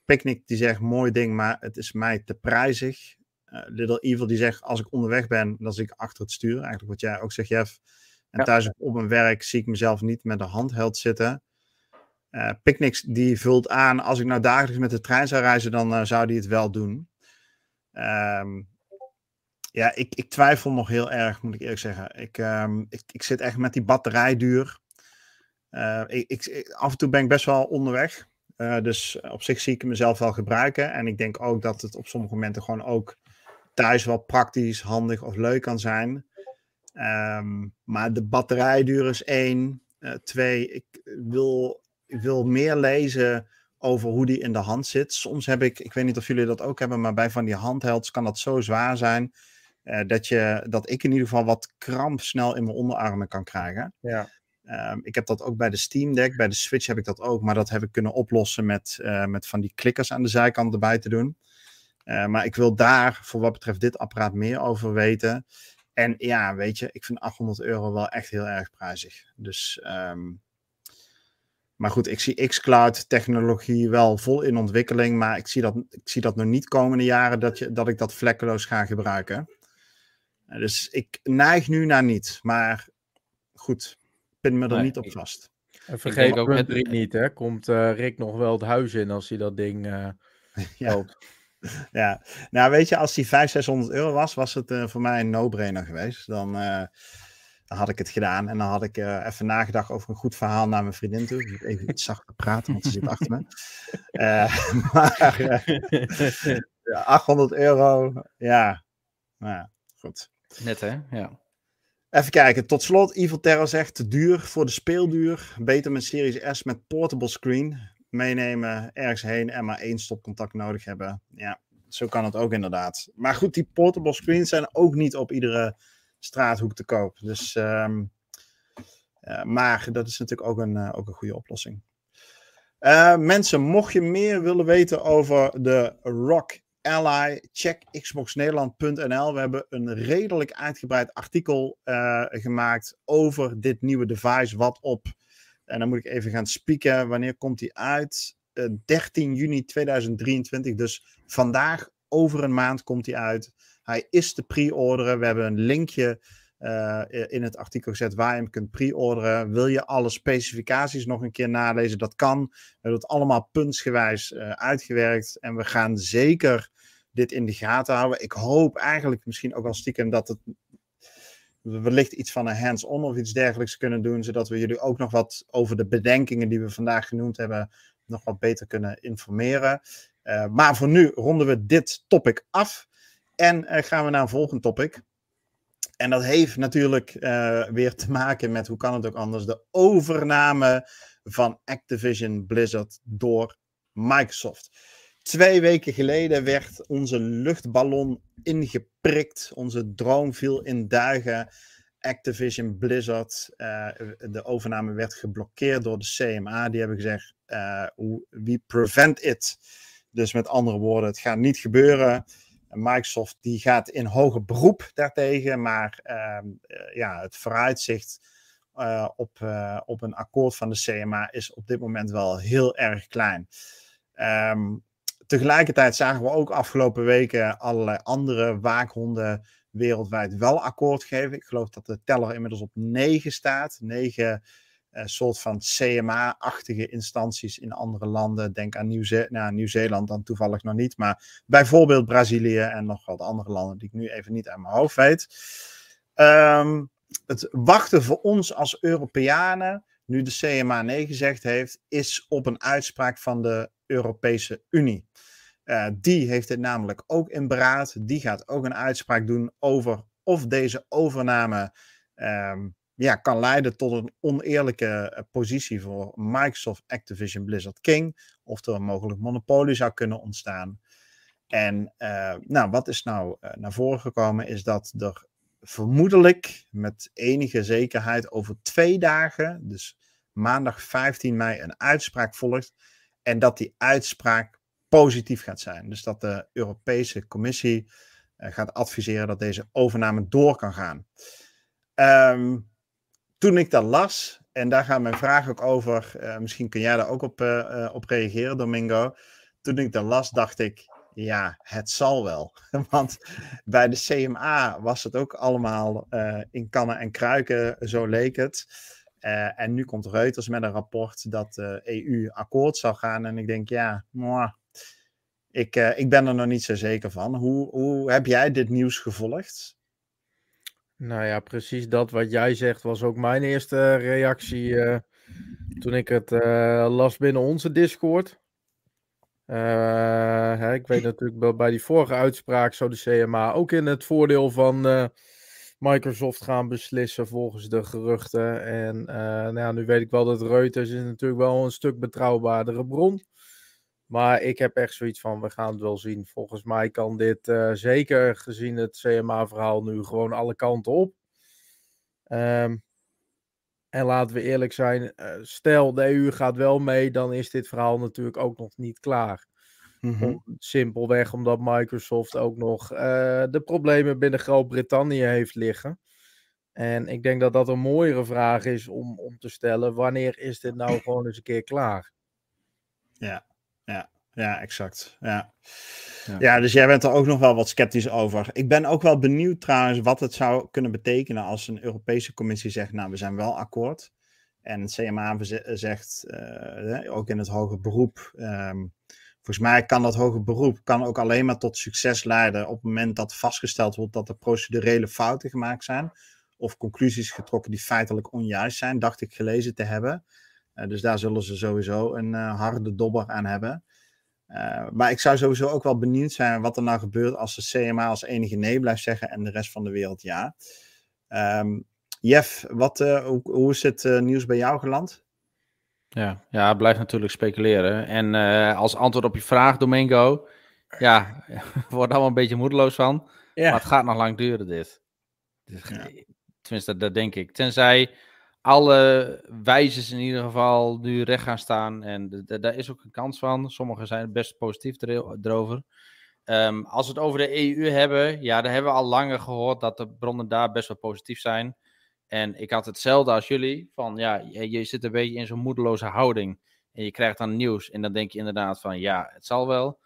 Picnic die zegt mooi ding, maar het is mij te prijzig. Uh, Little Evil die zegt als ik onderweg ben, dan zit ik achter het stuur. Eigenlijk wat jij ook zegt Jeff. En ja. thuis op mijn werk zie ik mezelf niet met een handheld zitten. Uh, Picnic die vult aan, als ik nou dagelijks met de trein zou reizen, dan uh, zou die het wel doen. Um, ja, ik, ik twijfel nog heel erg, moet ik eerlijk zeggen. Ik, um, ik, ik zit echt met die batterijduur. Uh, ik, af en toe ben ik best wel onderweg. Uh, dus op zich zie ik mezelf wel gebruiken. En ik denk ook dat het op sommige momenten gewoon ook thuis wel praktisch, handig of leuk kan zijn. Um, maar de batterijduur is één. Uh, twee, ik wil, ik wil meer lezen over hoe die in de hand zit. Soms heb ik, ik weet niet of jullie dat ook hebben, maar bij van die handhelds kan dat zo zwaar zijn. Uh, dat, je, dat ik in ieder geval wat kramp snel in mijn onderarmen kan krijgen. Ja. Um, ik heb dat ook bij de Steam Deck. Bij de Switch heb ik dat ook. Maar dat heb ik kunnen oplossen met, uh, met van die klikkers aan de zijkant erbij te doen. Uh, maar ik wil daar voor wat betreft dit apparaat meer over weten. En ja, weet je, ik vind 800 euro wel echt heel erg prijzig. Dus um, maar goed, ik zie xCloud technologie wel vol in ontwikkeling. Maar ik zie dat, ik zie dat nog niet komende jaren dat, je, dat ik dat vlekkeloos ga gebruiken. Dus ik neig nu naar niet. Maar goed, pin me er nee, niet op vast. En vergeet ook het niet, hè? Komt uh, Rick nog wel het huis in als hij dat ding uh, <laughs> ja. <laughs> ja, nou weet je, als die 500, 600 euro was, was het uh, voor mij een no-brainer geweest. Dan, uh, dan, had ik het gedaan en dan had ik uh, even nagedacht over een goed verhaal naar mijn vriendin toe. Even iets zachter praten, want ze zit achter me. <laughs> <laughs> maar ja, 800 euro, ja, nou ja, goed. Net hè, ja. Even kijken, tot slot, Evil Terror zegt te duur voor de speelduur. Beter met Series S met portable screen. Meenemen, ergens heen en maar één stopcontact nodig hebben. Ja, zo kan het ook inderdaad. Maar goed, die portable screens zijn ook niet op iedere straathoek te koop. Dus, uh, maar dat is natuurlijk ook een, uh, ook een goede oplossing. Uh, mensen, mocht je meer willen weten over de Rock Ally, check xboxnederland.nl. We hebben een redelijk uitgebreid artikel uh, gemaakt over dit nieuwe device, wat op. En dan moet ik even gaan spieken. Wanneer komt die uit? Uh, eh, 13 juni 2023. Dus vandaag, over een maand, komt hij uit. Hij is te pre-orderen. We hebben een linkje uh, in het artikel gezet waar je hem kunt pre-orderen. Wil je alle specificaties nog een keer nalezen? Dat kan. We hebben het allemaal puntsgewijs uh, uitgewerkt. En we gaan zeker dit in de gaten houden. Ik hoop eigenlijk misschien ook al stiekem dat het wellicht iets van een hands-on of iets dergelijks kunnen doen, zodat we jullie ook nog wat over de bedenkingen die we vandaag genoemd hebben, nog wat beter kunnen informeren. Uh, maar voor nu ronden we dit topic af en uh, gaan we naar een volgend topic. En dat heeft natuurlijk uh, weer te maken met, hoe kan het ook anders, de overname van Activision Blizzard door Microsoft. Twee weken geleden werd onze luchtballon ingeprikt. Onze droom viel in duigen. Activision Blizzard, uh, de overname werd geblokkeerd door de CMA. Die hebben gezegd, uh, we prevent it. Dus met andere woorden, het gaat niet gebeuren. Microsoft die gaat in hoger beroep daartegen, maar uh, ja, het vooruitzicht op, op een akkoord van de CMA is op dit moment wel heel erg klein. Um, tegelijkertijd zagen we ook afgelopen weken allerlei andere waakhonden wereldwijd wel akkoord geven. Ik geloof dat de teller inmiddels op negen staat. Negen uh, soort van CMA-achtige instanties in andere landen. Denk aan Nieuw-Zeeland nou, Nieuw dan toevallig nog niet. Maar bijvoorbeeld Brazilië en nog wat andere landen die ik nu even niet aan mijn hoofd weet. Um, het wachten voor ons als Europeanen, nu de CMA nee gezegd heeft, is op een uitspraak van de Europese Unie. Uh, die heeft dit namelijk ook in beraad. Die gaat ook een uitspraak doen over of deze overname um, ja, kan leiden tot een oneerlijke eh, positie voor Microsoft, Activision, Blizzard, King. Of er een mogelijk monopolie zou kunnen ontstaan. En uh, nou, wat is nou uh, naar voren gekomen, is dat er vermoedelijk met enige zekerheid over twee dagen, dus maandag 15 mei, een uitspraak volgt. En dat die uitspraak positief gaat zijn. Dus dat de Europese Commissie gaat adviseren dat deze overname door kan gaan. Um, toen ik dat las, en daar gaat mijn vraag ook over, uh, misschien kun jij daar ook op, uh, op reageren, Domingo. Toen ik dat las, dacht ik, ja, het zal wel. <laughs> Want bij de CMA was het ook allemaal in kannen en kruiken, zo leek het. En nu komt Reuters met een rapport dat de EU akkoord zal gaan. En ik denk, ja, ik, ik ben er nog niet zo zeker van. Hoe, hoe heb jij dit nieuws gevolgd? Nou ja, precies dat wat jij zegt was ook mijn eerste reactie uh, toen ik het las binnen onze Discord. Hè, ik weet natuurlijk bij die vorige uitspraak zou de CMA ook in het voordeel van Microsoft gaan beslissen volgens de geruchten. En nou ja, nu weet ik wel dat Reuters is natuurlijk wel een stuk betrouwbaardere bron. Maar ik heb echt zoiets van, we gaan het wel zien. Volgens mij kan dit uh, zeker gezien het CMA-verhaal nu gewoon alle kanten op. Um, en laten we eerlijk zijn, uh, stel de EU gaat wel mee, dan is dit verhaal natuurlijk ook nog niet klaar. Mm-hmm. simpelweg omdat Microsoft ook nog uh, de problemen binnen Groot-Brittannië heeft liggen. En ik denk dat dat een mooiere vraag is om, om te stellen. Wanneer is dit nou gewoon eens een keer klaar? Ja, ja, ja, exact. Ja. ja. Ja. dus jij bent er ook nog wel wat sceptisch over. Ik ben ook wel benieuwd trouwens wat het zou kunnen betekenen als een Europese Commissie zegt, nou we zijn wel akkoord. En het CMA zegt, ook in het hoger beroep, ehm, volgens mij kan dat hoger beroep kan ook alleen maar tot succes leiden op het moment dat vastgesteld wordt dat er procedurele fouten gemaakt zijn. Of conclusies getrokken die feitelijk onjuist zijn, dacht ik gelezen te hebben. Dus daar zullen ze sowieso een harde dobber aan hebben. Uh, maar ik zou sowieso ook wel benieuwd zijn wat er nou gebeurt als de CMA als enige nee blijft zeggen en de rest van de wereld ja. Um, Jeff, wat, uh, hoe, hoe, is het uh, nieuws bij jou geland? Ja, ja, blijf natuurlijk speculeren. En als antwoord op je vraag, Domingo, ja, <laughs> word allemaal een beetje moedeloos van. Ja. Maar het gaat nog lang duren, dit. Ja. Tenminste, dat denk ik. Tenzij alle wijzes in ieder geval nu recht gaan staan. En daar is ook een kans van. Sommigen zijn best positief erover. Um, als we het over de EU hebben, ja, daar hebben we al langer gehoord dat de bronnen daar best wel positief zijn. En ik had hetzelfde als jullie, van ja, je, zit een beetje in zo'n moedeloze houding. En je krijgt dan nieuws en dan denk je inderdaad van ja, het zal wel.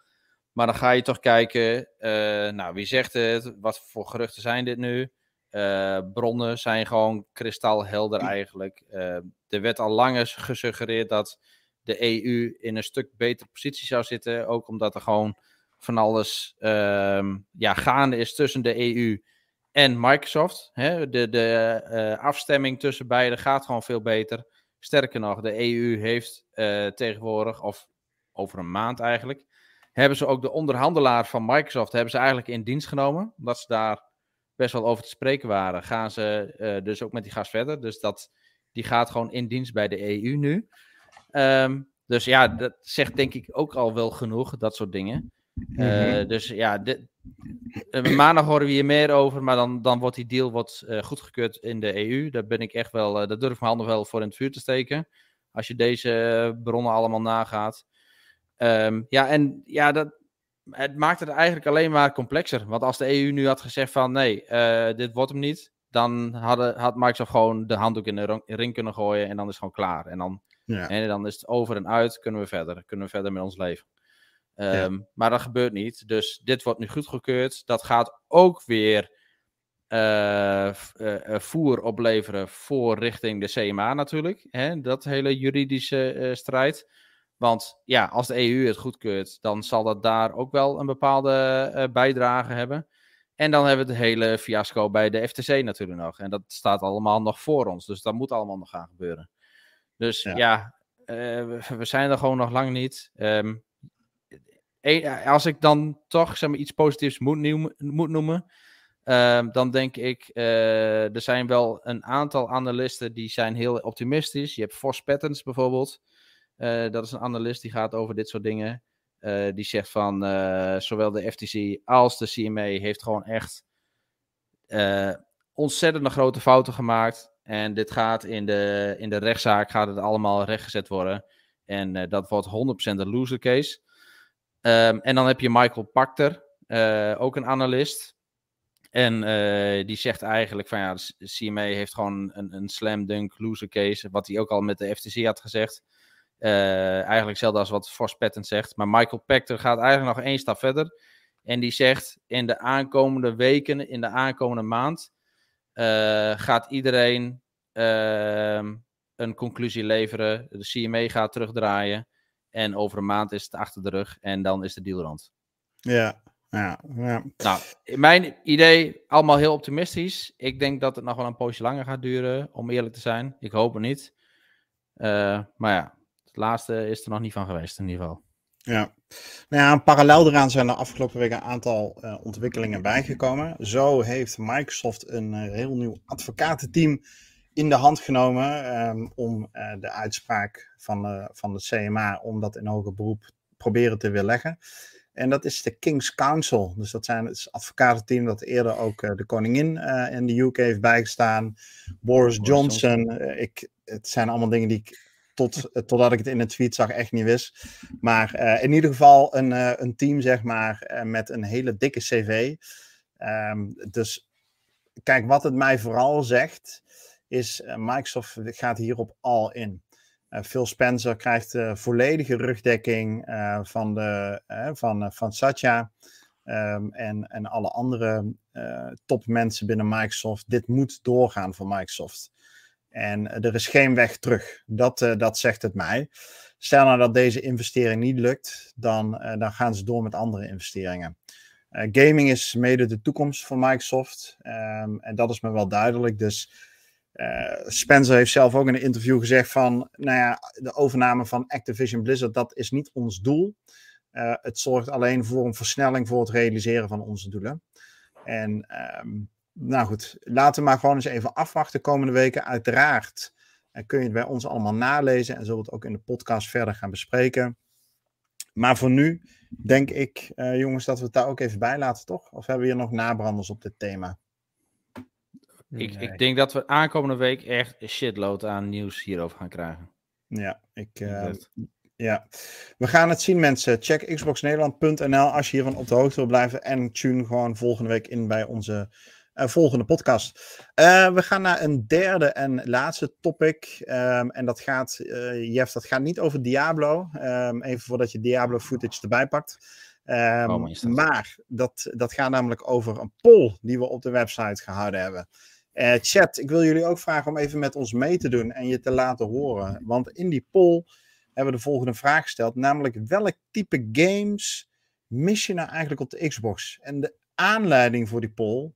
Maar dan ga je toch kijken, uh, nou, wie zegt het? Wat voor geruchten zijn dit nu? Uh, bronnen zijn gewoon kristalhelder eigenlijk. Uh, er werd al langer gesuggereerd dat de EU in een stuk betere positie zou zitten. Ook omdat er gewoon van alles uh, ja, gaande is tussen de EU en Microsoft. Hè? De, de uh, afstemming tussen beiden gaat gewoon veel beter. Sterker nog, de EU heeft tegenwoordig, of over een maand eigenlijk, hebben ze ook de onderhandelaar van Microsoft hebben ze eigenlijk in dienst genomen. Omdat ze daar best wel over te spreken waren, gaan ze uh, dus ook met die gas verder. Dus dat, die gaat gewoon in dienst bij de EU nu. Um, dus ja, dat zegt denk ik ook al wel genoeg, dat soort dingen. Uh, dus ja, dit, uh, maandag horen we hier meer over, maar dan, dan wordt die deal wordt, uh, goedgekeurd in de EU. Daar ben ik echt wel, daar durf ik mijn handen wel voor in het vuur te steken. Als je deze bronnen allemaal nagaat. Um, ja, en ja, dat, het maakt het eigenlijk alleen maar complexer. Want als de EU nu had gezegd van nee, uh, dit wordt hem niet, dan hadden, had Microsoft gewoon de handdoek in de ring kunnen gooien en dan is het gewoon klaar. En dan, ja. en dan is het over en uit, kunnen we verder. Kunnen we verder met ons leven. Um, ja. Maar dat gebeurt niet. Dus dit wordt nu goedgekeurd. Dat gaat ook weer uh, uh, voer opleveren voor richting de CMA natuurlijk. Hè? Dat hele juridische strijd. Want ja, als de EU het goedkeurt, dan zal dat daar ook wel een bepaalde uh, bijdrage hebben. En dan hebben we het hele fiasco bij de FTC natuurlijk nog. En dat staat allemaal nog voor ons. Dus dat moet allemaal nog gaan gebeuren. Dus ja, ja uh, we zijn er gewoon nog lang niet. Um, als ik dan toch zeg maar, iets positiefs moet, noemen, moet noemen um, dan denk ik, uh, er zijn wel een aantal analisten die zijn heel optimistisch. Je hebt Force Patterns bijvoorbeeld. Uh, dat is een analist die gaat over dit soort dingen. Uh, die zegt van uh, zowel de FTC als de CMA heeft gewoon echt ontzettende grote fouten gemaakt. En dit gaat in de, in de rechtszaak gaat het allemaal rechtgezet worden. En dat wordt 100% een loser case. Um, en dan heb je Michael Pachter, ook een analist. En die zegt eigenlijk van ja, de CMA heeft gewoon een, een slam dunk loser case. Wat hij ook al met de FTC had gezegd. Uh, eigenlijk hetzelfde als wat Vos Patton zegt. Maar Michael Pachter gaat eigenlijk nog één stap verder. En die zegt in de aankomende weken, in de aankomende maand, uh, gaat iedereen uh, een conclusie leveren. De CMA gaat terugdraaien. En over een maand is het achter de rug. En dan is de deal rond. Ja, ja, ja. Nou, mijn idee, allemaal heel optimistisch. Ik denk dat het nog wel een poosje langer gaat duren, om eerlijk te zijn. Ik hoop het niet. Uh, maar ja, het laatste is er nog niet van geweest, in ieder geval. Ja, nou ja, parallel eraan zijn er afgelopen week een aantal uh, ontwikkelingen bijgekomen. Zo heeft Microsoft een uh, heel nieuw advocatenteam in de hand genomen um, om uh, de uitspraak van, van de CMA, om dat in hoger beroep proberen te weerleggen. En dat is de King's Council. Dus dat zijn het advocatenteam dat eerder ook de koningin in de UK heeft bijgestaan. Boris, Boris Johnson. Johnson. ik, het zijn allemaal dingen die ik tot, eh, totdat ik het in een tweet zag echt niet wist. Maar uh, in ieder geval een, uh, een team, zeg maar, uh, met een hele dikke cv. Um, dus kijk, wat het mij vooral zegt, is Microsoft gaat hierop all in. Phil Spencer krijgt volledige rugdekking van, de, van, van Satya um, en, en alle andere topmensen binnen Microsoft. Dit moet doorgaan voor Microsoft. En er is geen weg terug. Dat, dat zegt het mij. Stel nou dat deze investering niet lukt, dan, dan gaan ze door met andere investeringen. gaming is mede de toekomst voor Microsoft. Um, en dat is me wel duidelijk. Dus Spencer heeft zelf ook in een interview gezegd van, nou ja, de overname van Activision Blizzard, dat is niet ons doel. Het zorgt alleen voor een versnelling voor het realiseren van onze doelen. En um, nou goed, laten we maar gewoon eens even afwachten komende weken. Uiteraard uh, kun je het bij ons allemaal nalezen en zullen we het ook in de podcast verder gaan bespreken. Maar voor nu denk ik, jongens, dat we het daar ook even bij laten, toch? Of hebben we hier nog nabranders op dit thema? Ik, ik denk dat we aankomende week echt een shitload aan nieuws hierover gaan krijgen. Ja, ik, uh, ja. we gaan het zien mensen. Check xboxnederland.nl als je hiervan op de hoogte wil blijven. En tune gewoon volgende week in bij onze uh, volgende podcast. Uh, we gaan naar een derde en laatste topic. Um, en dat gaat, Jeff, dat gaat niet over Diablo. Um, even voordat je Diablo footage erbij pakt. Um, oh, maar dat, dat gaat namelijk over een poll die we op de website gehouden hebben. Uh, chat, ik wil jullie ook vragen om even met ons mee te doen en je te laten horen. Want in die poll hebben we de volgende vraag gesteld, namelijk welk type games mis je nou eigenlijk op de Xbox? En de aanleiding voor die poll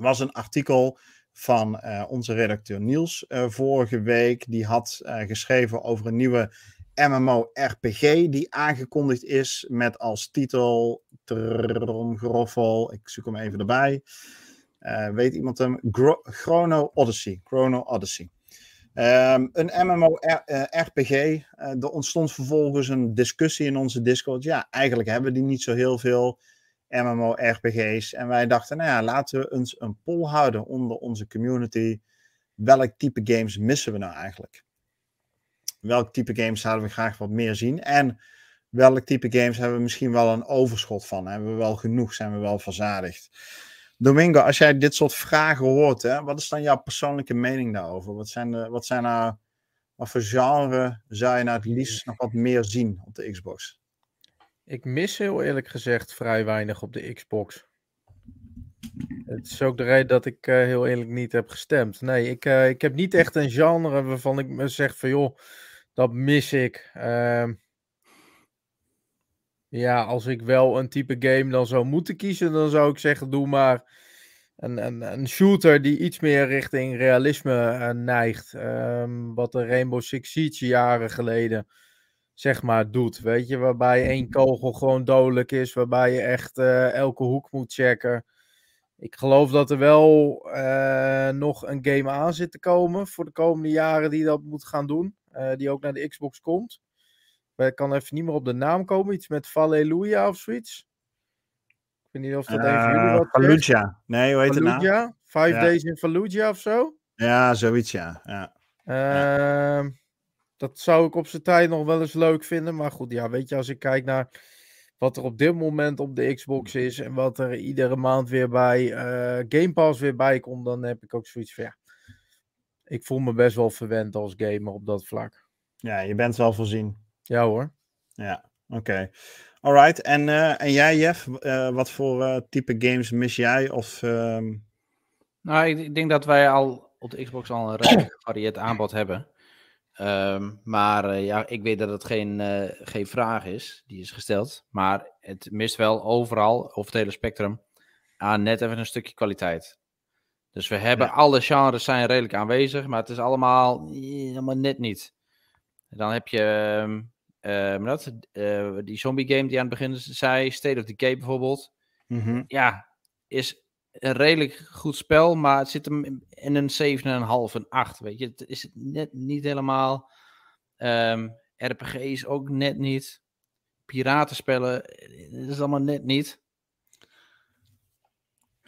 was een artikel van uh, onze redacteur Niels uh, vorige week. Die had geschreven over een nieuwe MMO-RPG die aangekondigd is met als titel Tromgeroffel, ik zoek hem even erbij. Weet iemand hem? Chrono Odyssey. Chrono Odyssey. Um, een MMO-RPG. Er ontstond vervolgens een discussie in onze Discord. Ja, eigenlijk hebben die niet zo heel veel MMO-RPG's. En wij dachten, nou ja, laten we eens een poll houden onder onze community. Welk type games missen we nou eigenlijk? Welk type games zouden we graag wat meer zien? En welk type games hebben we misschien wel een overschot van? Hebben we wel genoeg? Zijn we wel verzadigd? Domingo, als jij dit soort vragen hoort, hè, wat is dan jouw persoonlijke mening daarover? Wat zijn, de, wat zijn nou, wat voor genre zou je nou het liefst nog wat meer zien op de Xbox? Ik mis heel eerlijk gezegd vrij weinig op de Xbox. Het is ook de reden dat ik uh, heel eerlijk niet heb gestemd. Nee, ik, uh, ik heb niet echt een genre waarvan ik me zeg van joh, dat mis ik. Uh, ja, als ik wel een type game dan zou moeten kiezen, dan zou ik zeggen: doe maar een, een, een shooter die iets meer richting realisme uh, neigt. Um, wat de Rainbow Six Siege jaren geleden, zeg maar, doet. Weet je, waarbij één kogel gewoon dodelijk is, waarbij je echt uh, elke hoek moet checken. Ik geloof dat er wel uh, nog een game aan zit te komen voor de komende jaren die dat moet gaan doen. die ook naar de Xbox komt. Ik kan even niet meer op de naam komen. Iets met Halleluja of zoiets. Ik weet niet of dat even jullie eh, wat Fallujah. Nee, hoe heet het nou? Five ja. Days in Fallujah of zo? Ja, zoiets ja. ja. Uh, dat zou ik op zijn tijd nog wel eens leuk vinden. Maar goed, ja, weet je, als ik kijk naar wat er op dit moment op de Xbox is en wat er iedere maand weer bij uh, Game Pass weer bij komt, dan heb ik ook zoiets van ja. Ik voel me best wel verwend als gamer op dat vlak. Ja, je bent wel voorzien. Ja hoor. Ja, oké. Okay. Alright, en, uh, en jij Jeff, uh, wat voor uh, type games mis jij? Of, um... Nou, ik, ik, denk dat wij al op de Xbox al een redelijk gevarieerd aanbod hebben. Um, maar ja, ik weet dat het geen, geen vraag is, die is gesteld. Maar het mist wel overal, over het hele spectrum, aan net even een stukje kwaliteit. Dus we hebben ja. alle genres zijn redelijk aanwezig, maar het is allemaal, helemaal net niet. Dan heb je um, uh, dat, die zombie game die aan het begin zei, State of Decay bijvoorbeeld. Mm -hmm. Ja, is een redelijk goed spel, maar het zit hem in een 7,5, een 8. Weet je, het is net niet helemaal. Um, RPG's ook net niet. Piratenspellen, dat is allemaal net niet.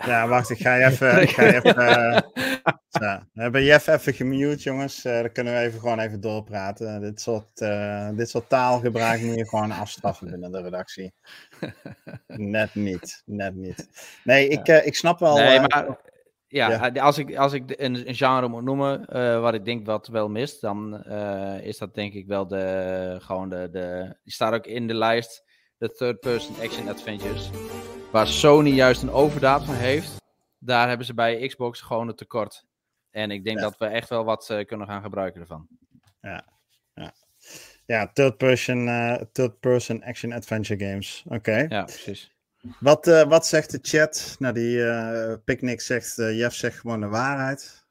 Ja, wacht, ik ga even. ik ga even uh, we hebben Jeff even gemute, jongens. Uh, dan kunnen we even gewoon even doorpraten. dit, soort, uh, dit soort taalgebruik moet je gewoon afstraffen binnen de redactie. net niet, net niet. Nee, ik, ik snap wel. Nee, maar ja, ja, als ik, als ik een, een genre moet noemen, wat ik denk wat wel mist, dan is dat denk ik wel de, gewoon de, de, die staat ook in de lijst, de third person action adventures. Waar Sony juist een overdaad van heeft, daar hebben ze bij Xbox gewoon een tekort. En ik denk dat we echt wel wat kunnen gaan gebruiken ervan. Ja, ja. ja third person, third person action adventure games. Oké. Ja, precies. Wat, uh, wat zegt de chat? Nou, die Picnic zegt, Jeff zegt gewoon de waarheid.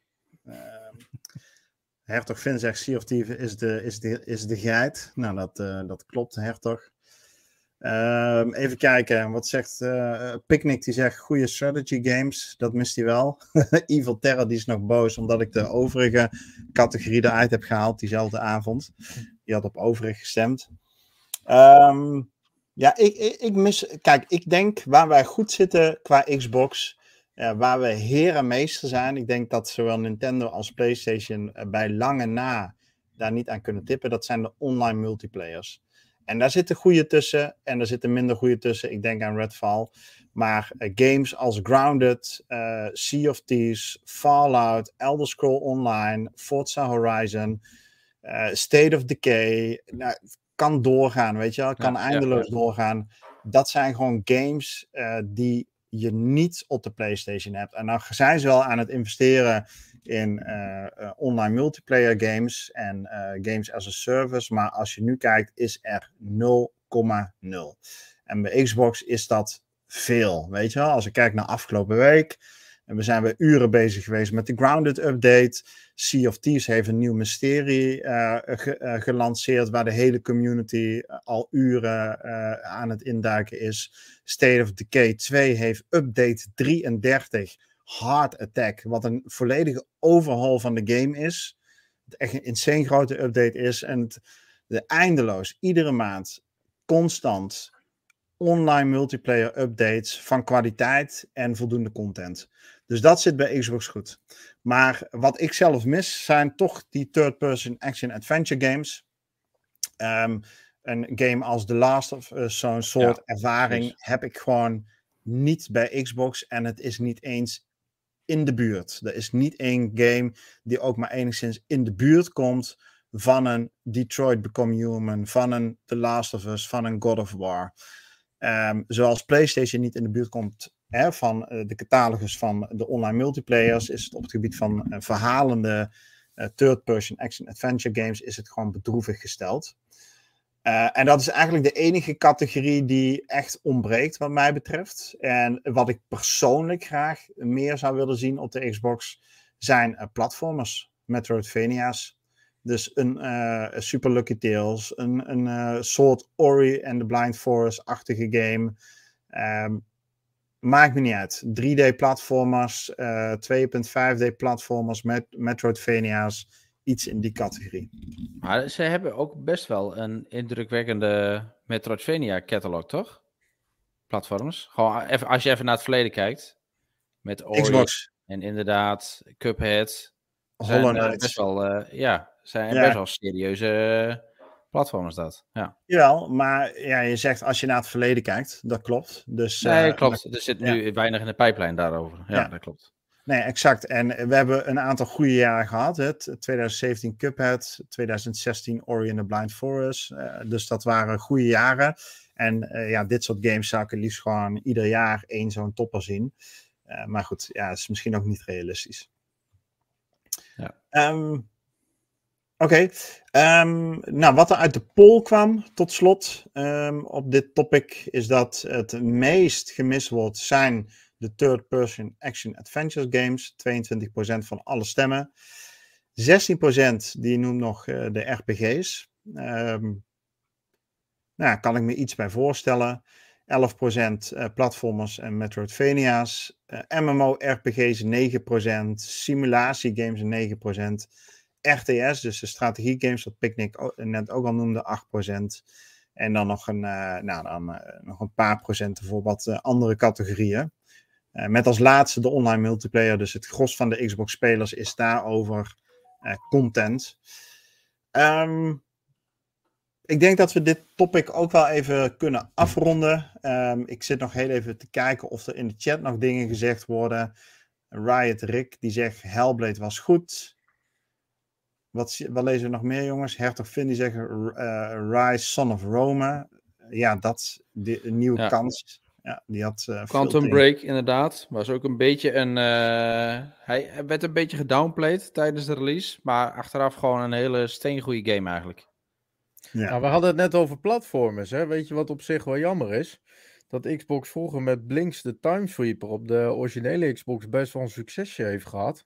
Ehm, Hertog Finn zegt, Sea of Thieves is de, is de, is de geit. Nou, dat, dat klopt, Hertog. Ehm, even kijken, wat zegt Picnic? Die zegt, goede strategy games. Dat mist hij wel. <laughs> Evil Terror, die is nog boos, omdat ik de overige categorie eruit heb gehaald, diezelfde avond. Die had op overig gestemd. Um, ja, ik, ik, ik, mis. Kijk, ik denk waar wij goed zitten qua Xbox. Waar we heer en meester zijn. Ik denk dat zowel Nintendo als PlayStation uh, bij lange na daar niet aan kunnen tippen. Dat zijn de online multiplayers. En daar zitten goede tussen en er zitten minder goede tussen. Ik denk aan Redfall. Maar uh, games als Grounded, Sea of Thieves, Fallout, Elder Scroll Online, Forza Horizon, State of Decay. Nou, kan doorgaan, weet je wel. Kan eindeloos doorgaan. Dat zijn gewoon games die je niet op de PlayStation hebt. En dan zijn ze wel aan het investeren in uh, uh, online multiplayer games en games as a service. Maar als je nu kijkt, is er 0,0. En bij Xbox is dat veel, weet je wel. Als ik kijk naar afgelopen week. En we zijn weer uren bezig geweest met de Grounded update. Sea of Thieves heeft een nieuw mysterie gelanceerd, waar de hele community eh, al uren aan het induiken is. State of Decay 2 heeft update 33, Heart Attack, wat een volledige overhaul van de game is. Het echt een insane grote update is. En het, de eindeloos, iedere maand, constant online multiplayer updates van kwaliteit en voldoende content. Dus dat zit bij Xbox goed. Maar wat ik zelf mis, zijn toch die third-person action-adventure games. Um, een game als The Last of Us, zo'n soort ervaring, heb ik gewoon niet bij Xbox. En het is niet eens in de buurt. Er is niet één game die ook maar enigszins in de buurt komt van een Detroit Become Human, van een The Last of Us, van een God of War. Um, zoals PlayStation niet in de buurt komt hè, van uh, de catalogus van de online multiplayers, is het op het gebied van uh, verhalende uh, third-person action-adventure games, is het gewoon bedroevig gesteld. En dat is eigenlijk de enige categorie die echt ontbreekt, wat mij betreft. En wat ik persoonlijk graag meer zou willen zien op de Xbox zijn platformers, Metroidvania's. Dus een Super Lucky Tales, een, een soort Ori and the Blind Forest-achtige game. Um, Maakt me niet uit. 3D-platformers, uh, 2.5D-platformers, met Metroidvania's, iets in die categorie. Maar ze hebben ook best wel een indrukwekkende Metroidvania-catalog, toch? Platforms. Gewoon even, als je even naar het verleden kijkt. Met Ori Xbox. En inderdaad, Cuphead. Hollow Knight. Best wel, uh, ja, zijn best wel serieuze platform is dat. Ja. Jawel, maar ja, je zegt als je naar het verleden kijkt, dat klopt. Dus, nee, uh, klopt. Er zit nu weinig in de pijplijn daarover. Ja, dat klopt. Nee, exact. En we hebben een aantal goede jaren gehad. Het 2017 Cuphead, 2016 Ori and the Blind Forest. Uh, dus dat waren goede jaren. En uh, ja, dit soort games zou ik het liefst gewoon ieder jaar één zo'n topper zien. maar goed, ja, het is misschien ook niet realistisch. Ja. Um, Oké, ehm, nou wat er uit de poll kwam tot slot um, op dit topic is dat het meest gemist wordt zijn de third-person action adventure games, 22% van alle stemmen. 16% die noemt nog uh, de RPG's. Um, nou, kan ik me iets bij voorstellen. 11% uh, platformers en Metroidvania's. Uh, MMO-RPG's 9%. Simulatiegames 9%. RTS, dus de strategiegames, wat Picnic net ook al noemde, 8%. En dan nog een, nou, dan, nog een paar procenten voor wat andere categorieën. Met als laatste de online multiplayer. Dus het gros van de Xbox-spelers is daarover content. Um, ik denk dat we dit topic ook wel even kunnen afronden. Um, ik zit nog heel even te kijken of er in de chat nog dingen gezegd worden. Riot Rick die zegt Hellblade was goed. Wat, wat lezen we nog meer, jongens? Hertog Finn die zeggen uh, Rise, Son of Rome. Ja, dat, een nieuwe kans. Ja die had. Quantum Break, inderdaad. Was ook een beetje een. hij werd een beetje gedownplayed tijdens de release. Maar achteraf gewoon een hele steengoede game eigenlijk. Ja. Nou, we hadden het net over platformers. Hè? Weet je wat op zich wel jammer is? Dat Xbox vroeger met Blinks de Timesweeper op de originele Xbox best wel een succesje heeft gehad.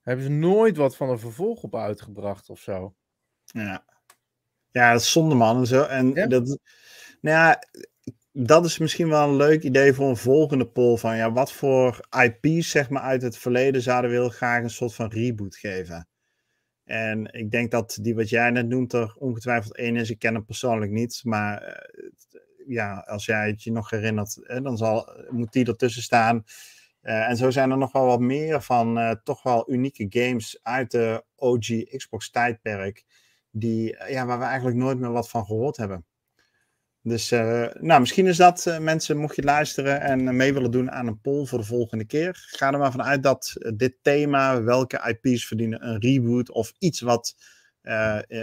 Hebben ze nooit wat van een vervolg op uitgebracht of zo. Ja, ja dat is zonde man. En, zo. en dat, nou ja, dat is misschien wel een leuk idee voor een volgende poll. Van ja, wat voor IP's zeg maar, uit het verleden zouden we graag een soort van reboot geven. En ik denk dat die wat jij net noemt er ongetwijfeld één is. Ik ken hem persoonlijk niet. Maar eh, ja, als jij het je nog herinnert, dan zal, moet die ertussen staan. Uh, en zo zijn er nog wel wat meer van toch wel unieke games uit de OG Xbox tijdperk. Die, ja, waar we eigenlijk nooit meer wat van gehoord hebben. Dus uh, nou, misschien is dat, mensen, mocht je luisteren en mee willen doen aan een poll voor de volgende keer. Ga er maar vanuit dat dit thema, welke IP's verdienen een reboot of iets wat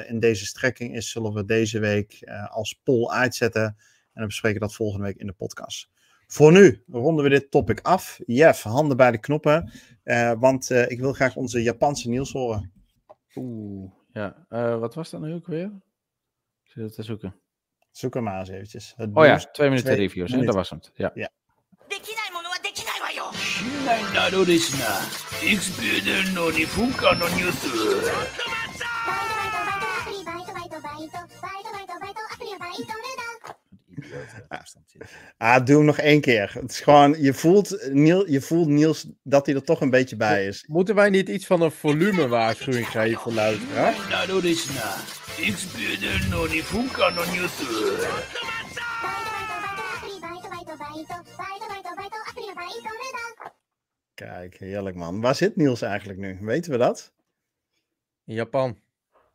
in deze strekking is, zullen we deze week als poll uitzetten. En dan bespreken dat volgende week in de podcast. Voor nu ronden we dit topic af. Jeff, handen bij de knoppen. Want ik wil graag onze Japanse Niels horen. Oeh, ja. Wat was dat nu ook weer? Ik zit het te zoeken. Zoek hem maar eens eventjes. Het oh ja, twee minuten twee reviews. Minuten. Dat was het. Ja. ja. <laughs> なのですな。XP の2分間のニュース。Ah, doe hem nog één keer. Het is gewoon, je voelt, Niel, je voelt Niels dat hij er toch een beetje bij is. Moeten wij niet iets van een volumewaarschuwing geven voor luisteraars? Kijk, heerlijk man. Waar zit Niels eigenlijk nu? Weten we dat? In Japan.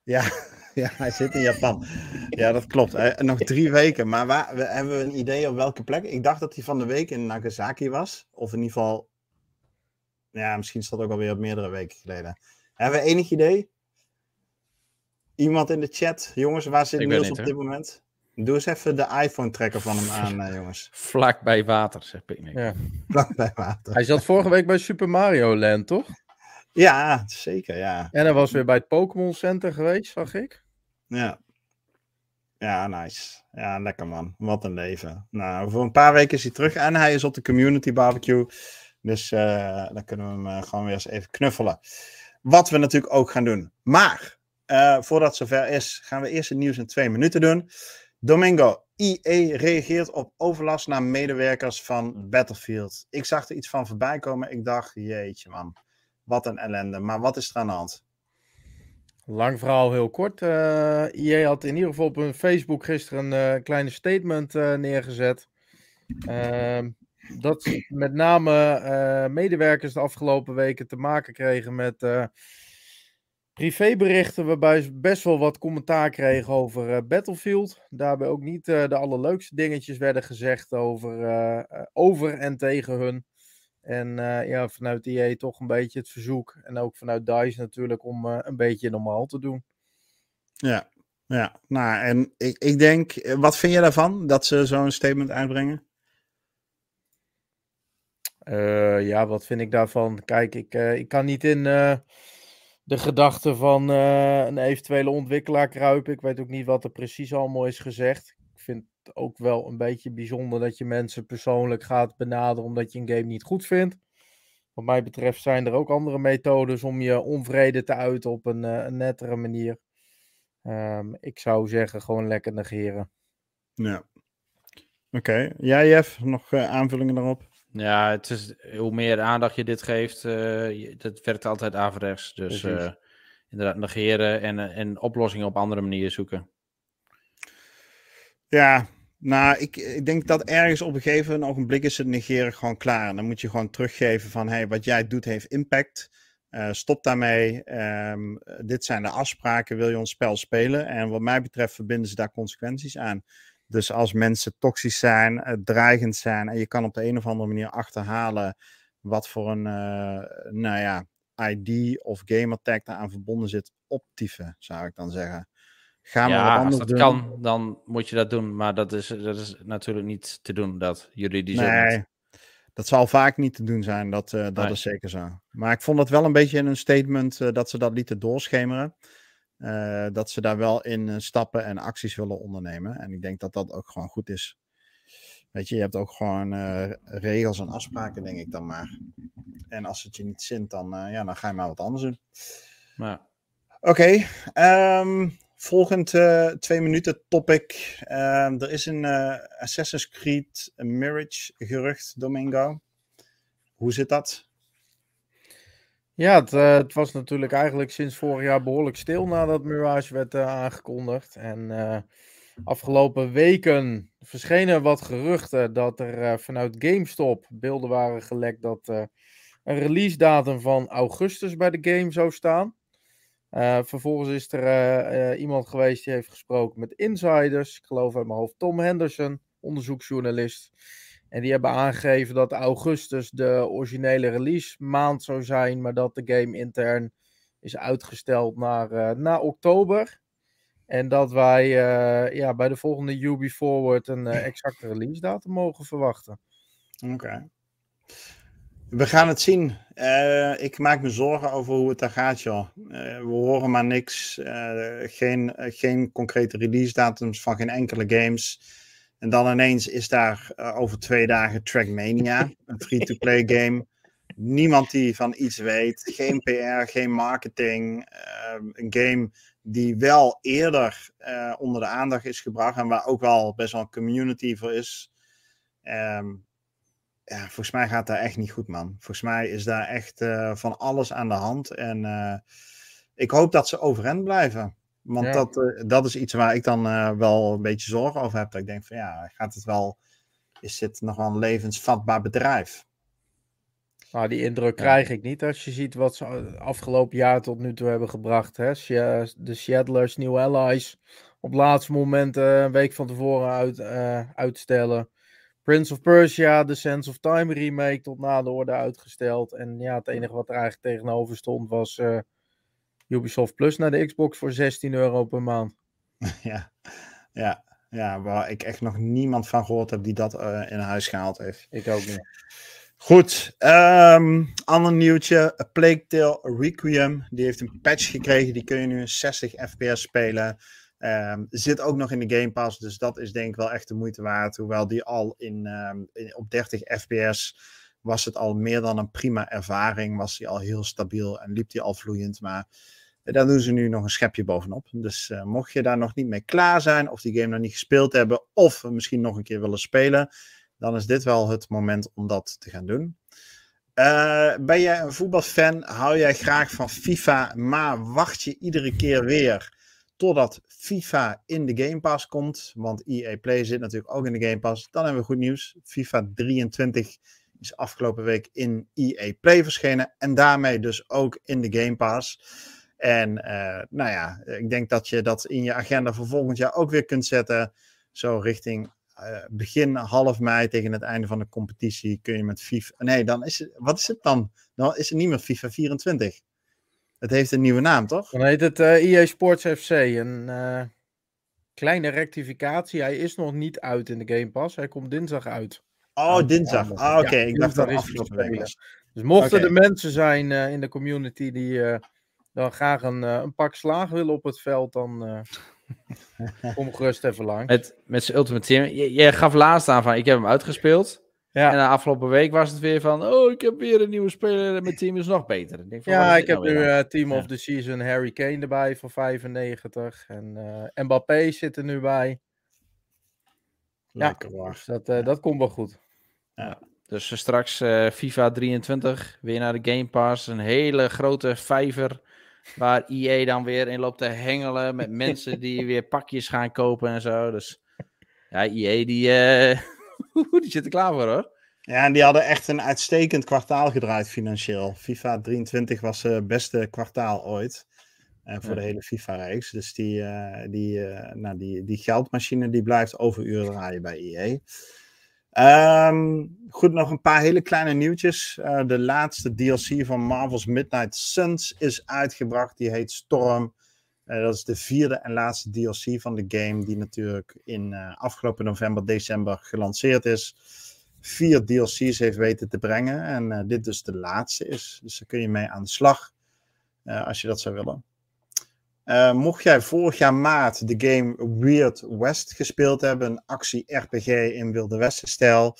Ja, <laughs> ja, hij zit in Japan. Ja, dat klopt. nog drie weken. Maar waar, we, hebben we een idee op welke plek? Ik dacht dat hij van de week in Nagasaki was. Of in ieder geval... Ja, misschien is dat ook alweer meerdere weken geleden. Hebben we enig idee? Iemand in de chat? Jongens, waar zit Niels op dit moment? Doe eens even de iPhone-trekker van hem <laughs> aan, uh, jongens. Vlak bij water, zeg ik. Ja. Vlak bij water. Hij zat vorige week bij Super Mario Land, toch? Ja, zeker, ja. En hij was weer bij het Pokémon Center geweest, zag ik. Ja. Ja, nice. Ja, lekker man. Wat een leven. Nou, voor een paar weken is hij terug en hij is op de community barbecue. Dus uh, dan kunnen we hem uh, gewoon weer eens even knuffelen. Wat we natuurlijk ook gaan doen. Maar, uh, voordat het zover is, gaan we eerst het nieuws in twee minuten doen. Domingo, IE reageert op overlast naar medewerkers van Battlefield. Ik zag er iets van voorbij komen. Ik dacht, jeetje man, wat een ellende. Maar wat is er aan de hand? Lang verhaal heel kort. Eh, IE had in ieder geval op hun Facebook gisteren een uh, kleine statement neergezet. Ehm, dat met name medewerkers de afgelopen weken te maken kregen met privéberichten waarbij ze best wel wat commentaar kregen over Battlefield. Daarbij ook niet de allerleukste dingetjes werden gezegd over, over en tegen hun. En uh, ja, vanuit EA toch een beetje het verzoek. En ook vanuit DICE natuurlijk om uh, een beetje normaal te doen. Ja, ja. Nou, en ik, ik denk, eh, wat vind je daarvan dat ze zo'n statement uitbrengen? Uh, ja, wat vind ik daarvan? Kijk, ik, ik kan niet in de gedachten van een eventuele ontwikkelaar kruipen. Ik weet ook niet wat er precies allemaal is gezegd. Ik vind ook wel een beetje bijzonder dat je mensen persoonlijk gaat benaderen omdat je een game niet goed vindt. Wat mij betreft zijn er ook andere methodes om je onvrede te uiten op een, een nettere manier. Um, ik zou zeggen, gewoon lekker negeren. Ja. Oké. Jij, Jeff, nog uh, aanvullingen daarop? Ja, het is, hoe meer aandacht je dit geeft, uh, dat werkt altijd averechts. Dus inderdaad, negeren en, en oplossingen op andere manieren zoeken. Ja, nou, ik, ik denk dat ergens op een gegeven ogenblik is het negeren gewoon klaar. En dan moet je gewoon teruggeven van, hey, wat jij doet heeft impact. Uh, stop daarmee. Um, dit zijn de afspraken. Wil je ons spel spelen? En wat mij betreft verbinden ze daar consequenties aan. Dus als mensen toxisch zijn, uh, dreigend zijn en je kan op de een of andere manier achterhalen wat voor een, uh, nou ja, ID of gamertag daar aan verbonden zit, optieven, zou ik dan zeggen. Gaan we ja, als dat kan, dan moet je dat doen. Maar dat is, dat is natuurlijk niet te doen, dat juridisch nee, dat zal vaak niet te doen zijn, dat, uh, dat is zeker zo. Maar ik vond het wel een beetje in een statement uh, dat ze dat lieten doorschemeren. Uh, dat ze daar wel in stappen en acties willen ondernemen. En ik denk dat dat ook gewoon goed is. Weet je, je hebt ook gewoon regels en afspraken, denk ik dan maar. En als het je niet zint, dan, ja, dan ga je maar wat anders doen. Ja. Oké, okay, um, ehm, volgend uh, twee minuten topic. Uh, er is een Assassin's Creed Mirage gerucht, Domingo. Hoe zit dat? Ja, het, uh, het, was natuurlijk eigenlijk sinds vorig jaar behoorlijk stil nadat Mirage werd aangekondigd. En afgelopen weken verschenen wat geruchten dat er vanuit GameStop beelden waren gelekt dat een release datum van augustus bij de game zou staan. Uh, vervolgens is er uh, uh, iemand geweest die heeft gesproken met insiders. Ik geloof uit mijn hoofd Tom Henderson, onderzoeksjournalist. En die hebben aangegeven dat augustus de originele release maand zou zijn, maar dat de game intern is uitgesteld naar, naar oktober. En dat wij ja, bij de volgende UB Forward een exacte release datum mogen verwachten. Oké. We gaan het zien. Uh, ik maak me zorgen over hoe het daar gaat, joh. Uh, we horen maar niks. Uh, geen, geen concrete release datums van geen enkele games. En dan ineens is daar over twee dagen Trackmania, een free-to-play <laughs> game. Niemand die van iets weet. Geen PR, geen marketing. een game die wel eerder onder de aandacht is gebracht en waar ook wel best wel een community voor is. Um, ja, volgens mij gaat dat echt niet goed, man. Volgens mij is daar echt uh, van alles aan de hand. En ik hoop dat ze overeind blijven. Want ja. dat, uh, dat is iets waar ik dan wel een beetje zorgen over heb. Dat ik denk van ja, gaat het wel, is dit nog wel een levensvatbaar bedrijf? Nou, die indruk krijg ik niet als je ziet wat ze afgelopen jaar tot nu toe hebben gebracht. Hè? De Shadlers, New Allies, op laatste moment een week van tevoren uit, uitstellen. Prince of Persia, The Sense of Time remake tot na de orde uitgesteld. En ja, het enige wat er eigenlijk tegenover stond was Ubisoft Plus naar de Xbox voor 16 euro per maand. <laughs> Ja, ja, ja, waar ik echt nog niemand van gehoord heb die dat uh, in huis gehaald heeft. Ik ook niet. Goed, um, ander nieuwtje. A Plague Tale Requiem. Die heeft een patch gekregen. Die kun je nu 60 fps spelen. Um, zit ook nog in de Game Pass, dus dat is denk ik wel echt de moeite waard. Hoewel die al in, um, in op 30 fps was het al meer dan een prima ervaring. Was hij al heel stabiel en liep hij al vloeiend. Maar daar doen ze nu nog een schepje bovenop. Dus uh, mocht je daar nog niet mee klaar zijn, of die game nog niet gespeeld hebben, of misschien nog een keer willen spelen, dan is dit wel het moment om dat te gaan doen. Uh, ben jij een voetbalfan? Hou jij graag van FIFA, maar wacht je iedere keer weer totdat FIFA in de Game Pass komt. Want EA Play zit natuurlijk ook in de Game Pass. Dan hebben we goed nieuws. FIFA 23 is afgelopen week in EA Play verschenen. En daarmee dus ook in de Game Pass. En uh, nou ja, ik denk dat je dat in je agenda voor volgend jaar ook weer kunt zetten. Zo richting uh, begin half mei tegen het einde van de competitie kun je met FIFA. Nee, dan is het. Wat is het dan? Dan is het niet meer FIFA 24. Het heeft een nieuwe naam, toch? Dan heet het uh, eh, EA Sports FC. Een uh, kleine rectificatie. Hij is nog niet uit in de Game Pass. Hij komt dinsdag uit. Oh, dinsdag. Ah, oké. Okay. Ja, ik dacht dat afgelopen week. Dus mochten okay. er mensen zijn uh, in de community die dan graag een, een pak slaag willen op het veld, dan <laughs> kom gerust even lang. Met, met zijn Ultimate Team. Je, gaf laatst aan van, ik heb hem uitgespeeld. Ja. En de afgelopen week was het weer van, oh, ik heb weer een nieuwe speler. Mijn team is nog beter. Ik denk van, ja, ik heb nou nu uh, Team ja. of the Season Harry Kane erbij voor 95. En uh, Mbappé zit er nu bij. Lekker ja, dus dat, uh, dat komt wel goed. Ja. Dus straks FIFA 23, weer naar de Game Pass. Een hele grote vijver waar EA dan weer in loopt te hengelen met <laughs> mensen die weer pakjes gaan kopen en zo. Dus ja, EA die <laughs> die zitten klaar voor hoor. Ja, en die hadden echt een uitstekend kwartaal gedraaid financieel. FIFA 23 was het beste kwartaal ooit. Uh, voor ja. de hele FIFA-reeks. Dus die, uh, die, nou, die, die geldmachine die blijft overuren draaien bij EA. Um, goed, nog een paar hele kleine nieuwtjes. de laatste DLC van Marvel's Midnight Suns is uitgebracht. Die heet Storm. dat is de vierde en laatste DLC van de game, die natuurlijk in afgelopen november, december gelanceerd is. Vier DLC's heeft weten te brengen en dit dus de laatste is. Dus daar kun je mee aan de slag als je dat zou willen. Uh, mocht jij vorig jaar maart de game Weird West gespeeld hebben, een actie-RPG in Wilde Westen-stijl,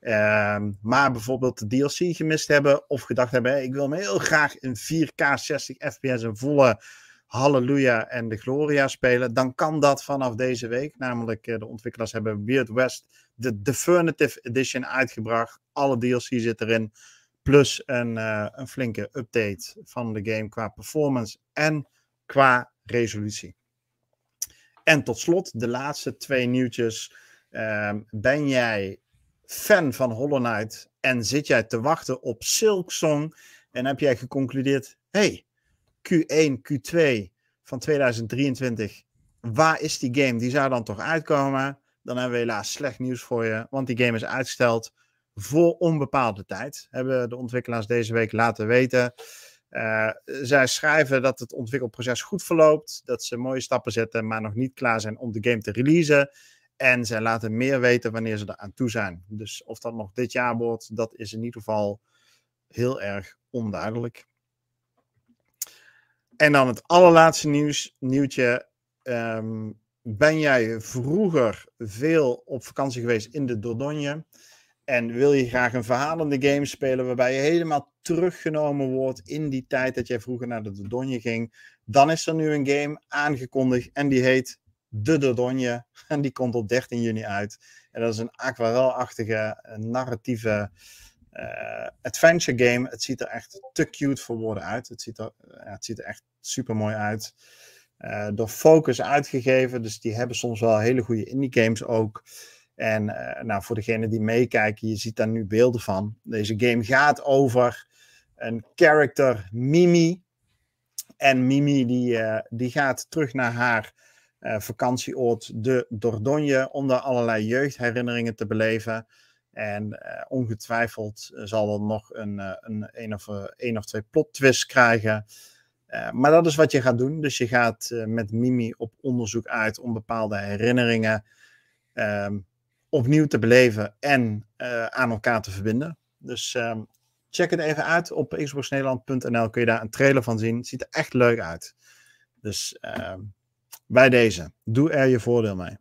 uh, maar bijvoorbeeld de DLC gemist hebben of gedacht hebben, ik wil me heel graag in 4K 60 fps een volle Halleluja en de Gloria spelen, dan kan dat vanaf deze week. Namelijk, uh, de ontwikkelaars hebben Weird West de Definitive Edition uitgebracht. Alle DLC zit erin. Plus een, uh, een flinke update van de game qua performance en qua resolutie. En tot slot, de laatste twee nieuwtjes. Uh, ben jij fan van Hollow Knight en zit jij te wachten op Silksong en heb jij geconcludeerd, hey, Q1, Q2 van 2023, waar is die game? Die zou dan toch uitkomen? Dan hebben we helaas slecht nieuws voor je, want die game is uitgesteld voor onbepaalde tijd. Hebben de ontwikkelaars deze week laten weten. Uh, zij schrijven dat het ontwikkelproces goed verloopt, dat ze mooie stappen zetten, maar nog niet klaar zijn om de game te releasen. En zij laten meer weten wanneer ze er aan toe zijn. Dus of dat nog dit jaar wordt, dat is in ieder geval heel erg onduidelijk. En dan het allerlaatste nieuws, nieuwtje. Um, ben jij vroeger veel op vakantie geweest in de Dordogne? En wil je graag een verhalende game spelen waarbij je helemaal teruggenomen wordt in die tijd dat jij vroeger naar de Dordogne ging, dan is er nu een game aangekondigd en die heet De Dordogne en die komt op 13 juni uit. En dat is een aquarelachtige, narratieve uh, adventure game. Het ziet er echt te cute voor woorden uit. Het ziet er, uh, het ziet er echt super mooi uit. Uh, door Focus uitgegeven, dus die hebben soms wel hele goede indie games ook. En nou, voor degenen die meekijken, je ziet daar nu beelden van. Deze game gaat over een character Mimi. En Mimi die, uh, die gaat terug naar haar uh, vakantieoord de Dordogne om daar allerlei jeugdherinneringen te beleven. En ongetwijfeld zal er nog een, een, een, of, een of twee plot twists krijgen. maar dat is wat je gaat doen. Dus je gaat met Mimi op onderzoek uit om bepaalde herinneringen um, opnieuw te beleven en aan elkaar te verbinden. Dus um, check het even uit. Op xboxnederland.nl kun je daar een trailer van zien. Het ziet er echt leuk uit. Dus uh, bij deze, doe er je voordeel mee.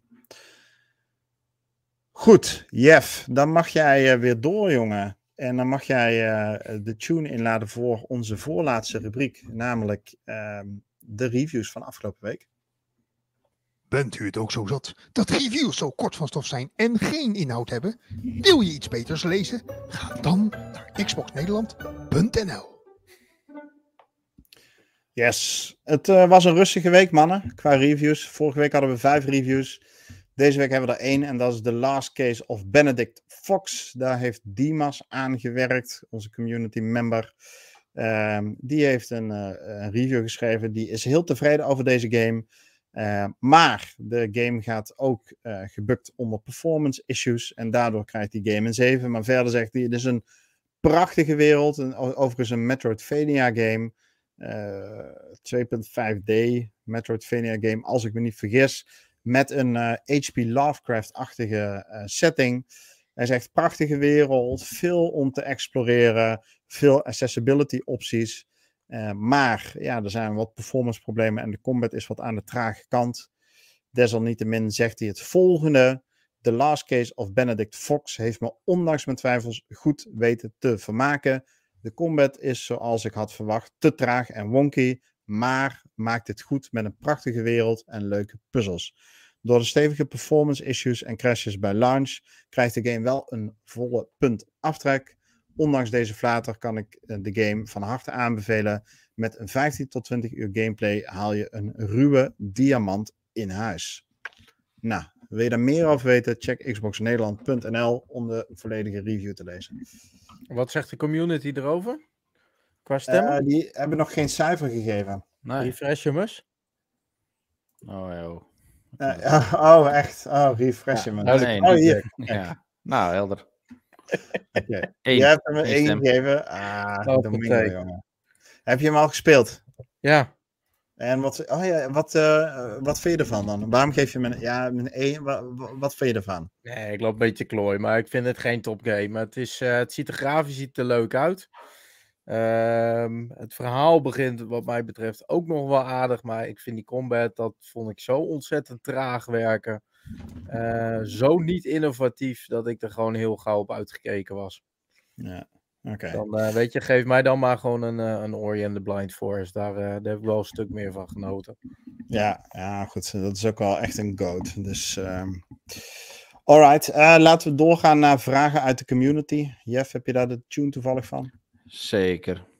Goed, Jeff, dan mag jij uh, weer door, jongen. En dan mag jij uh, de tune inladen voor onze voorlaatste rubriek, namelijk ehm, de reviews van afgelopen week. Bent u het ook zo zat dat reviews zo kort van stof zijn en geen inhoud hebben? Wil je iets beters lezen? Ga dan naar xboxnederland.nl Yes, het uh, was een rustige week mannen, qua reviews. Vorige week hadden we vijf reviews. Deze week hebben we er één en dat is The Last Case of Benedict Fox. Daar heeft Dimas aan gewerkt, onze community member. Um, die heeft een, uh, een review geschreven. Die is heel tevreden over deze game. Uh, maar de game gaat ook uh, gebukt onder performance issues. En daardoor krijgt die game een 7. Maar verder zegt hij: het is een prachtige wereld. Overigens een Metroidvania game. Uh, 2.5D Metroidvania game, als ik me niet vergis. Met een H.P. Lovecraft-achtige setting. Hij zegt: prachtige wereld, veel om te exploreren, veel accessibility opties. Uh, maar ja, er zijn wat performance problemen en de combat is wat aan de trage kant. Desalniettemin zegt hij het volgende. The Last Case of Benedict Fox heeft me ondanks mijn twijfels goed weten te vermaken. De combat is zoals ik had verwacht te traag en wonky, maar maakt het goed met een prachtige wereld en leuke puzzels. Door de stevige performance issues en crashes bij launch krijgt de game wel een volle punt aftrek. Ondanks deze flater kan ik eh, de game van harte aanbevelen. Met een 15 tot 20 uur gameplay haal je een ruwe diamant in huis. Nou, wil je daar meer over weten? Check xboxnederland.nl om de volledige review te lezen. Wat zegt de community erover? Qua stemmen? Uh, die hebben nog geen cijfer gegeven. Nee. Refreshers? Oh, joh. Uh, <laughs> oh, echt? Oh, refreshment. Ja, nee, oh, hier. Ja. Nou, helder. <laughs> Okay. Je hebt hem één gegeven. Ah, oh, jongen. Heb je hem al gespeeld? Ja. En wat, oh ja, wat, uh, wat vind je ervan dan? Waarom geef je me ja, een 1? Wat, wat vind je ervan? Nee, ik loop een beetje klooi, maar ik vind het geen topgame. Het, is, uh, het ziet er grafisch ziet er leuk uit. Um, het verhaal begint wat mij betreft ook nog wel aardig, maar ik vind die combat, dat vond ik zo ontzettend traag werken. Uh, zo niet innovatief dat ik er gewoon heel gauw op uitgekeken was. Ja. Okay. Dan uh, weet je, geef mij dan maar gewoon een, uh, een Ori and the Blind Forest. Daar, uh, daar heb ik wel een stuk meer van genoten. Ja, ja goed. Dat is ook wel echt een goat. Dus, um... alright. laten we doorgaan naar vragen uit de community. Jeff, heb je daar de tune toevallig van? Zeker.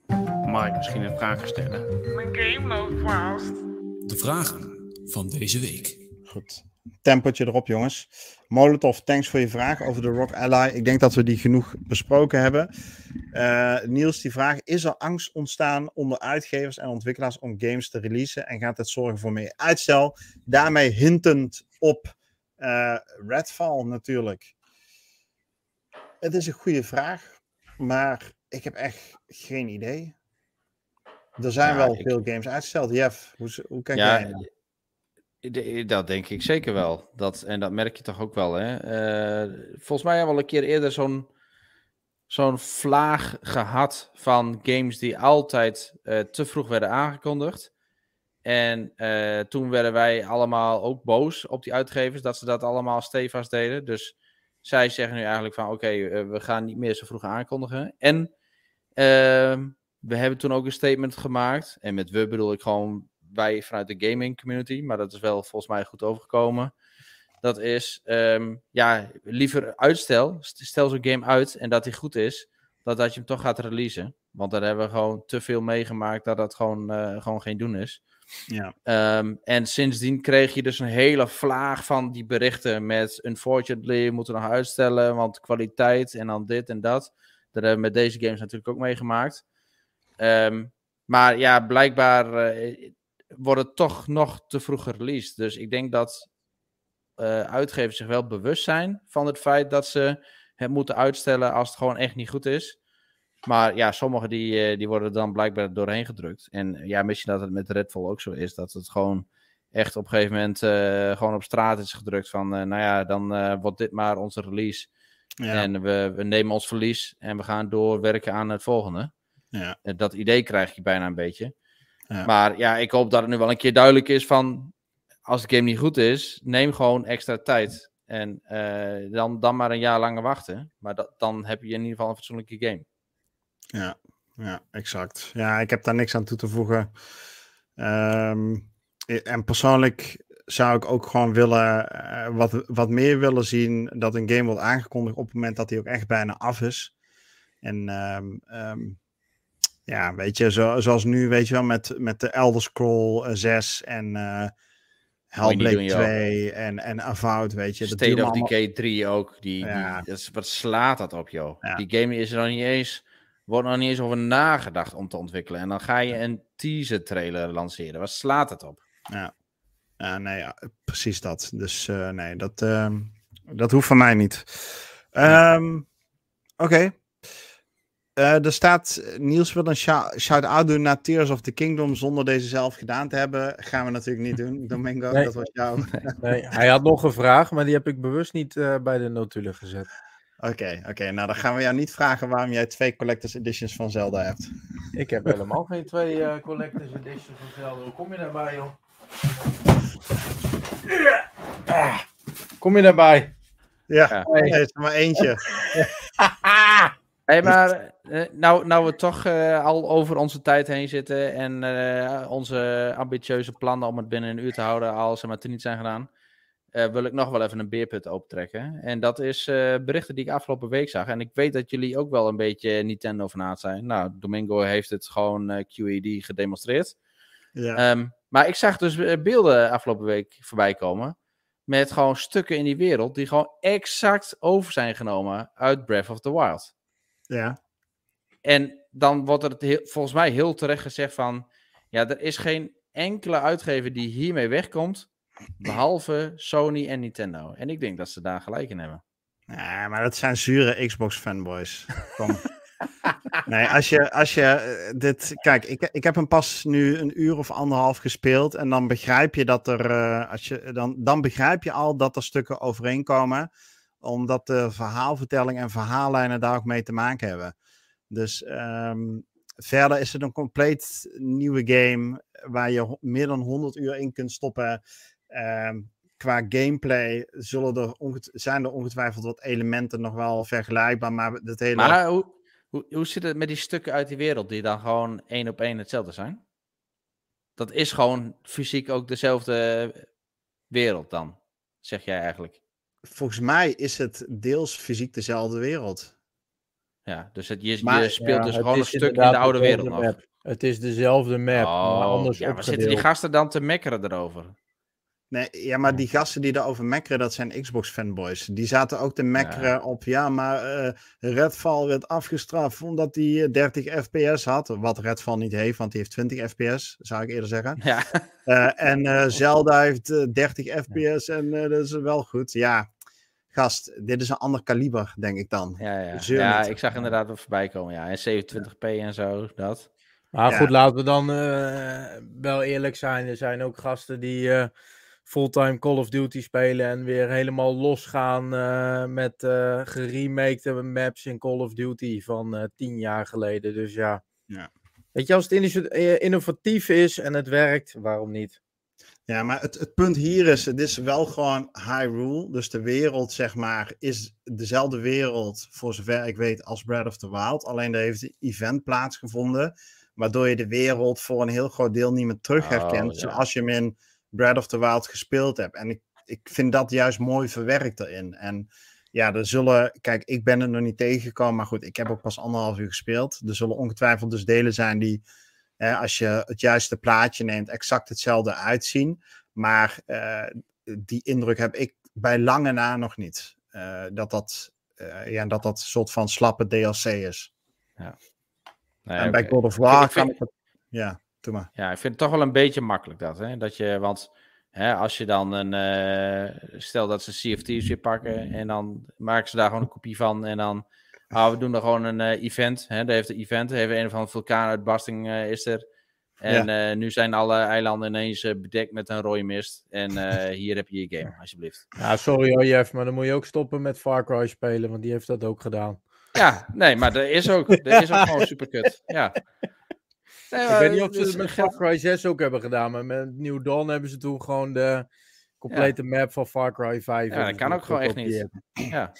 Ik misschien een vraag stellen? Mijn game loopt vast. De vragen van deze week. Goed tempertje erop, jongens. Molotov, thanks voor je vraag over de Rock Ally. Ik denk dat we die genoeg besproken hebben. Uh, Niels, die vraag: Is er angst ontstaan onder uitgevers en ontwikkelaars om games te releasen? En gaat het zorgen voor meer uitstel? Daarmee hintend op uh, Redfall natuurlijk. Het is een goede vraag, maar ik heb echt geen idee. Er zijn wel veel games uitgesteld. Jeff, hoe, hoe kijk ja, jij dat denk ik zeker wel. Dat, en dat merk je toch ook wel. Hè? Uh, volgens mij hebben we al een keer eerder zo'n zo'n vlaag gehad van games die altijd uh, te vroeg werden aangekondigd. En uh, toen werden wij allemaal ook boos op die uitgevers dat ze dat allemaal stevast deden. Dus zij zeggen nu eigenlijk van oké, we gaan niet meer zo vroeg aankondigen. En ehm, we hebben toen ook een statement gemaakt. En met we bedoel ik gewoon wij vanuit de gaming community, maar dat is wel volgens mij goed overgekomen. Dat is, um, ja, liever uitstel. Stel zo'n game uit en dat die goed is, dan dat je hem toch gaat releasen. Want daar hebben we gewoon te veel meegemaakt dat dat gewoon, uh, gewoon geen doen is. Ja. Um, en sindsdien kreeg je dus een hele vlaag van die berichten met unfortunately moeten we nog uitstellen, want kwaliteit en dan dit en dat. Dat hebben we met deze games natuurlijk ook meegemaakt. Um, maar ja, blijkbaar uh, worden toch nog te vroeg gereleased. Dus ik denk dat uh, uitgevers zich wel bewust zijn van het feit dat ze het moeten uitstellen als het gewoon echt niet goed is. Maar ja, sommige die, uh, die worden dan blijkbaar doorheen gedrukt. En ja, misschien dat het met Redfall ook zo is. Dat het gewoon echt op een gegeven moment uh, gewoon op straat is gedrukt. Van nou ja, dan wordt dit maar onze release. Ja. En we, we, nemen ons verlies en we gaan doorwerken aan het volgende. Ja. Dat idee krijg je bijna een beetje. Maar ja, ik hoop dat het nu wel een keer duidelijk is van... Als de game niet goed is, neem gewoon extra tijd. En uh, dan, dan maar een jaar langer wachten. Maar dat, dan heb je in ieder geval een fatsoenlijke game. Ja, ja, exact. Ja, ik heb daar niks aan toe te voegen. Um, en persoonlijk zou ik ook gewoon willen, uh, wat, wat meer willen zien, dat een game wordt aangekondigd op het moment dat hij ook echt bijna af is. En um, um, ja, weet je, zo, zoals nu, weet je wel, met, met de Elder Scroll 6 eh, en uh, Hellblade 2 en, en Avowed, weet je. State of allemaal... Decay 3 ook, die, ja. die, dat is, wat slaat dat op, joh. Ja. Die game is er nog niet eens, wordt nog niet eens over nagedacht om te ontwikkelen. En dan ga je een teaser trailer lanceren. Wat slaat het op? Ja, ja nee, ja, precies dat. Dus uh, nee, dat, uh, dat hoeft van mij niet. Um, Oké. Okay. Uh, er staat, Niels wil een shout-out doen naar Tears of the Kingdom zonder deze zelf gedaan te hebben. Gaan we natuurlijk niet doen, <laughs> Domingo. Nee. Dat was jou. nee, hij had nog een vraag, maar die heb ik bewust niet uh, bij de notulen gezet. Oké, okay, oké. Okay. Nou, dan gaan we jou niet vragen waarom jij twee Collector's Editions van Zelda hebt. Ik heb helemaal <laughs> geen twee uh, Collector's Editions van Zelda. Hoe kom je daarbij, joh? Kom je daarbij? Ja, ja. Nee, er is er maar eentje. <laughs> Hey, maar uh, nou, nou we toch uh, al over onze tijd heen zitten en uh, onze ambitieuze plannen om het binnen een uur te houden, als ze maar te niet zijn gedaan, wil ik nog wel even een beerput opentrekken. En dat is berichten die ik afgelopen week zag. En ik weet dat jullie ook wel een beetje Nintendo fanaat zijn. Nou, Domingo heeft het gewoon QED gedemonstreerd. Ja. Um, maar ik zag dus beelden afgelopen week voorbij komen. Met gewoon stukken in die wereld die gewoon exact over zijn genomen uit Breath of the Wild. Ja. En dan wordt er heel, volgens mij heel terecht gezegd van... Ja, er is geen enkele uitgever die hiermee wegkomt... behalve Sony en Nintendo. En ik denk dat ze daar gelijk in hebben. Ja, maar dat zijn zure Xbox fanboys. Kom. <laughs> nee, als je, als je eh, dit. Kijk, ik, ik heb hem pas nu een uur of anderhalf gespeeld. En dan begrijp je dat er. Uh, als je, dan, dan begrijp je al dat er stukken overeenkomen. Omdat de verhaalvertelling en verhaallijnen daar ook mee te maken hebben. Dus um, verder is het een compleet nieuwe game. Waar je meer dan 100 uur in kunt stoppen. Um, qua gameplay zullen er zijn er ongetwijfeld wat elementen nog wel vergelijkbaar. Maar het hele. Maar hoe, hoe, hoe zit het met die stukken uit die wereld die dan gewoon één op één hetzelfde zijn? Dat is gewoon fysiek ook dezelfde wereld dan, zeg jij eigenlijk? Volgens mij is het deels fysiek dezelfde wereld. Ja, dus het, je, je speelt dus gewoon een stuk in de oude wereld nog. Het is dezelfde map, oh, maar anders ja, maar zitten die gasten dan te mekkeren erover? Nee, ja, maar die gasten die daarover mekkeren, dat zijn Xbox-fanboys. Die zaten ook te mekkeren op, ja, maar uh, Redfall werd afgestraft omdat hij 30 fps had. Wat Redfall niet heeft, want hij heeft 20 fps, zou ik eerder zeggen. Ja. Uh, en uh, Zelda heeft 30 fps en dat is wel goed. Ja, gast, dit is een ander kaliber, denk ik dan. Ja, ja. ja ik zag inderdaad wat voorbij komen, ja. En 27p en zo, dat. Maar goed, laten we dan wel eerlijk zijn. Er zijn ook gasten die fulltime Call of Duty spelen en weer helemaal losgaan uh, met uh, geremakte maps in Call of Duty van uh, tien jaar geleden. Dus ja. ja. Weet je, als het innovatief is en het werkt, waarom niet? Ja, maar het, het punt hier is, het is wel gewoon Hyrule. Dus de wereld, zeg maar, is dezelfde wereld, voor zover ik weet, als Breath of the Wild. Alleen er heeft een event plaatsgevonden, waardoor je de wereld voor een heel groot deel niet meer terug oh, herkent. Oh, Zoals je hem in Breath of the Wild gespeeld heb. En ik, ik vind dat juist mooi verwerkt erin. En ja, er zullen, kijk, ik ben er nog niet tegengekomen, maar goed, ik heb ook pas anderhalf uur gespeeld. Er zullen ongetwijfeld dus delen zijn die, als je het juiste plaatje neemt, exact hetzelfde uitzien. Maar uh, die indruk heb ik bij lange na nog niet. Uh, dat dat, uh, ja, dat dat een soort van slappe DLC is. Ja. Nee, en bij God of War kan ik het, ja. Ja, ik vind het toch wel een beetje makkelijk dat. Hè? dat je, want hè, als je dan een. Uh, stel dat ze CFT's weer pakken en dan maken ze daar gewoon een kopie van. En dan. Ah, we doen er gewoon een uh, event. Hè, daar heeft een event. Heeft een of andere vulkaanuitbarsting uh, is er. En ja. nu zijn alle eilanden ineens bedekt met een rode mist. En <laughs> hier heb je je game, alsjeblieft. Ja, sorry hoor, Jeff, maar dan moet je ook stoppen met Far Cry spelen, want die heeft dat ook gedaan. Ja, nee, maar er is ook, er is ook gewoon <laughs> super kut. Ja ik weet niet of ze het met Far Cry 6 ook hebben gedaan, maar met New Dawn hebben ze toen gewoon de complete map van Far Cry 5. Ja, dat kan ook gewoon echt niet. Ja.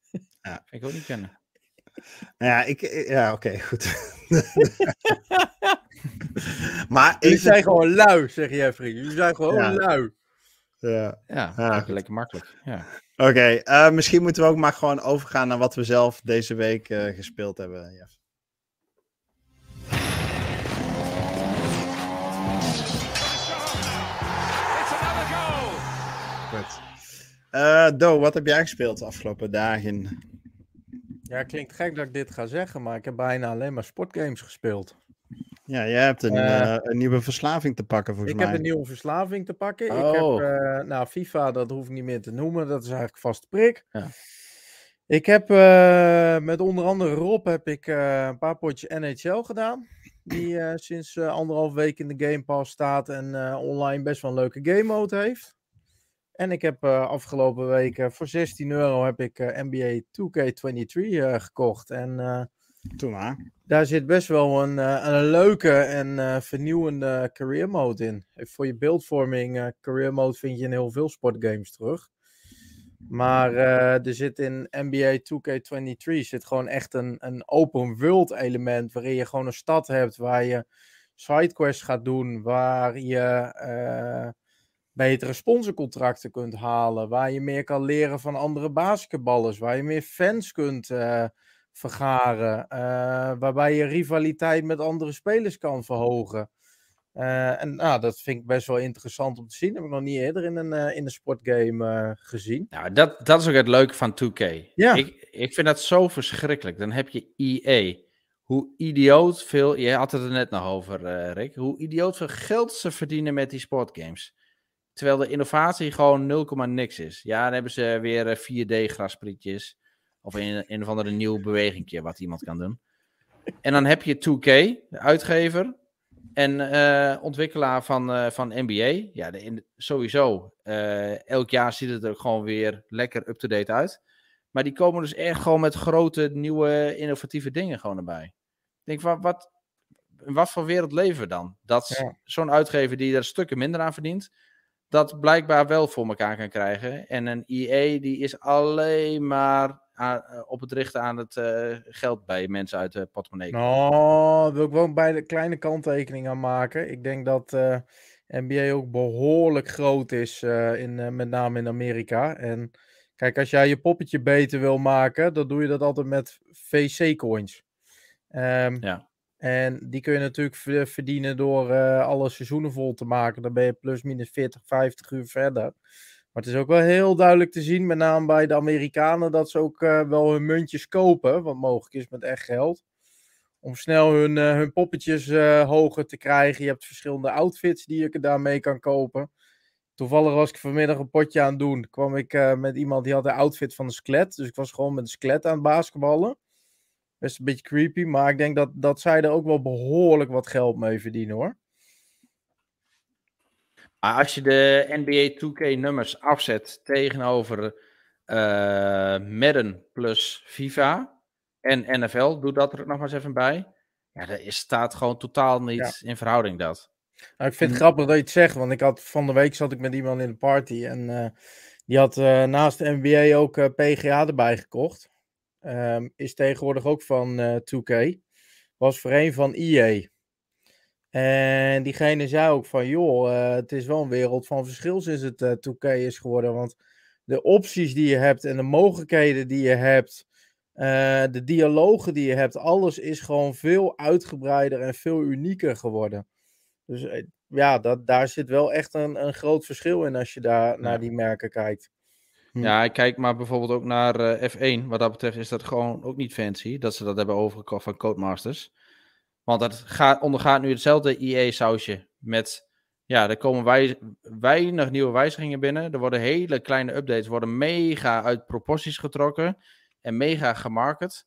<laughs> ja, ik ook niet kennen. Nou ja, ik, ja oké, <laughs> goed. maar Jullie zijn gewoon lui, zeg Jeffrey. Jullie zijn gewoon ja. lui. Ja, ja, ja lekker makkelijk. Ja. Oké, okay, uh, misschien moeten we ook maar gewoon overgaan naar wat we zelf deze week uh, gespeeld hebben. Jeff. Uh, Do, wat heb jij gespeeld de afgelopen dagen? Ja, klinkt gek dat ik dit ga zeggen, maar ik heb bijna alleen maar sportgames gespeeld. Ja, jij hebt een, uh, een nieuwe verslaving te pakken volgens ik mij. Ik heb een nieuwe verslaving te pakken. Oh. Ik heb, uh, nou, FIFA, dat hoef ik niet meer te noemen. Dat is eigenlijk vast prik. Ja. Ik heb met onder andere Rob heb ik een paar potjes NHL gedaan. Die sinds anderhalf week in de Game Pass staat en online best wel een leuke game mode heeft. En ik heb uh, afgelopen week voor 16 euro heb ik uh, NBA 2K23 uh, gekocht. En Toen maar. daar zit best wel een, een leuke en vernieuwende career mode in. Voor je beeldvorming, career mode vind je in heel veel sportgames terug. Maar er zit in NBA 2K23 zit gewoon echt een, een open world element. Waarin je gewoon een stad hebt waar je sidequests gaat doen. Waar je betere sponsorcontracten kunt halen. Waar je meer kan leren van andere basketballers. Waar je meer fans kunt uh, vergaren. Uh, waarbij je rivaliteit met andere spelers kan verhogen. Uh, en nou, dat vind ik best wel interessant om te zien. Dat heb ik nog niet eerder in een, in een sportgame gezien. Nou, dat, dat is ook het leuke van 2K. Ja. Ik, ik vind dat zo verschrikkelijk. Dan heb je EA. Hoe idioot veel. Je had het er net nog over, Rick. Hoe idioot veel geld ze verdienen met die sportgames. Terwijl de innovatie gewoon 0, niks is. Ja, dan hebben ze weer 4D-grasprietjes. Of een, een of andere nieuw bewegingje wat iemand kan doen. En dan heb je 2K, de uitgever. En uh, ontwikkelaar van, uh, van NBA. Ja, de, in, sowieso. Uh, elk jaar ziet het er gewoon weer lekker up-to-date uit. Maar die komen dus echt gewoon met grote, nieuwe, innovatieve dingen gewoon erbij. Ik denk, wat, wat, wat voor wereld leven we dan? Dat ja. zo'n uitgever die er stukken minder aan verdient, dat blijkbaar wel voor elkaar kan krijgen. En een EA die is alleen maar aan, op het richten aan het uh, geld bij mensen uit de portemonnee. Nou, wil ik wel bij de kleine kanttekening aan maken. Ik denk dat uh, NBA ook behoorlijk groot is, uh, in, met name in Amerika. En kijk, als jij je poppetje beter wil maken, dan doe je dat altijd met VC-coins. Um, ja. En die kun je natuurlijk verdienen door uh, alle seizoenen vol te maken. Dan ben je plus minus 40, 50 uur verder. Maar het is ook wel heel duidelijk te zien, met name bij de Amerikanen, dat ze ook uh, wel hun muntjes kopen, wat mogelijk is met echt geld. Om snel hun, hun poppetjes hoger te krijgen. Je hebt verschillende outfits die je daarmee kan kopen. Toevallig was ik vanmiddag een potje aan het doen. kwam ik met iemand die had de outfit van een skelet. Dus ik was gewoon met een skelet aan het basketballen. Best een beetje creepy, maar ik denk dat, dat zij er ook wel behoorlijk wat geld mee verdienen hoor. Maar als je de NBA 2K nummers afzet tegenover uh, Madden plus FIFA en NFL, doe dat er nog maar eens even bij. Ja, er is, staat gewoon totaal niet in verhouding dat. Nou, ik vind het grappig dat je het zegt, want ik had van de week zat ik met iemand in de party en uh, die had uh, naast de NBA ook PGA erbij gekocht. Um, is tegenwoordig ook van uh, 2K. Was voor een van EA. En diegene zei ook van, joh, uh, het is wel een wereld van verschil sinds het uh, 2K is geworden. Want de opties die je hebt en de mogelijkheden die je hebt, de dialogen die je hebt, alles is gewoon veel uitgebreider en veel unieker geworden. Dus eh, ja, dat, daar zit wel echt een, een groot verschil in als je daar ja. naar die merken kijkt. Hm. Ja, ik kijk maar bijvoorbeeld ook naar uh, F1. Wat dat betreft is dat gewoon ook niet fancy dat ze dat hebben overgekocht van Codemasters. Want dat gaat, ondergaat nu hetzelfde EA-sausje. Met, ja, er komen wij, weinig nieuwe wijzigingen binnen. Er worden hele kleine updates, worden mega uit proporties getrokken. En mega gemarket.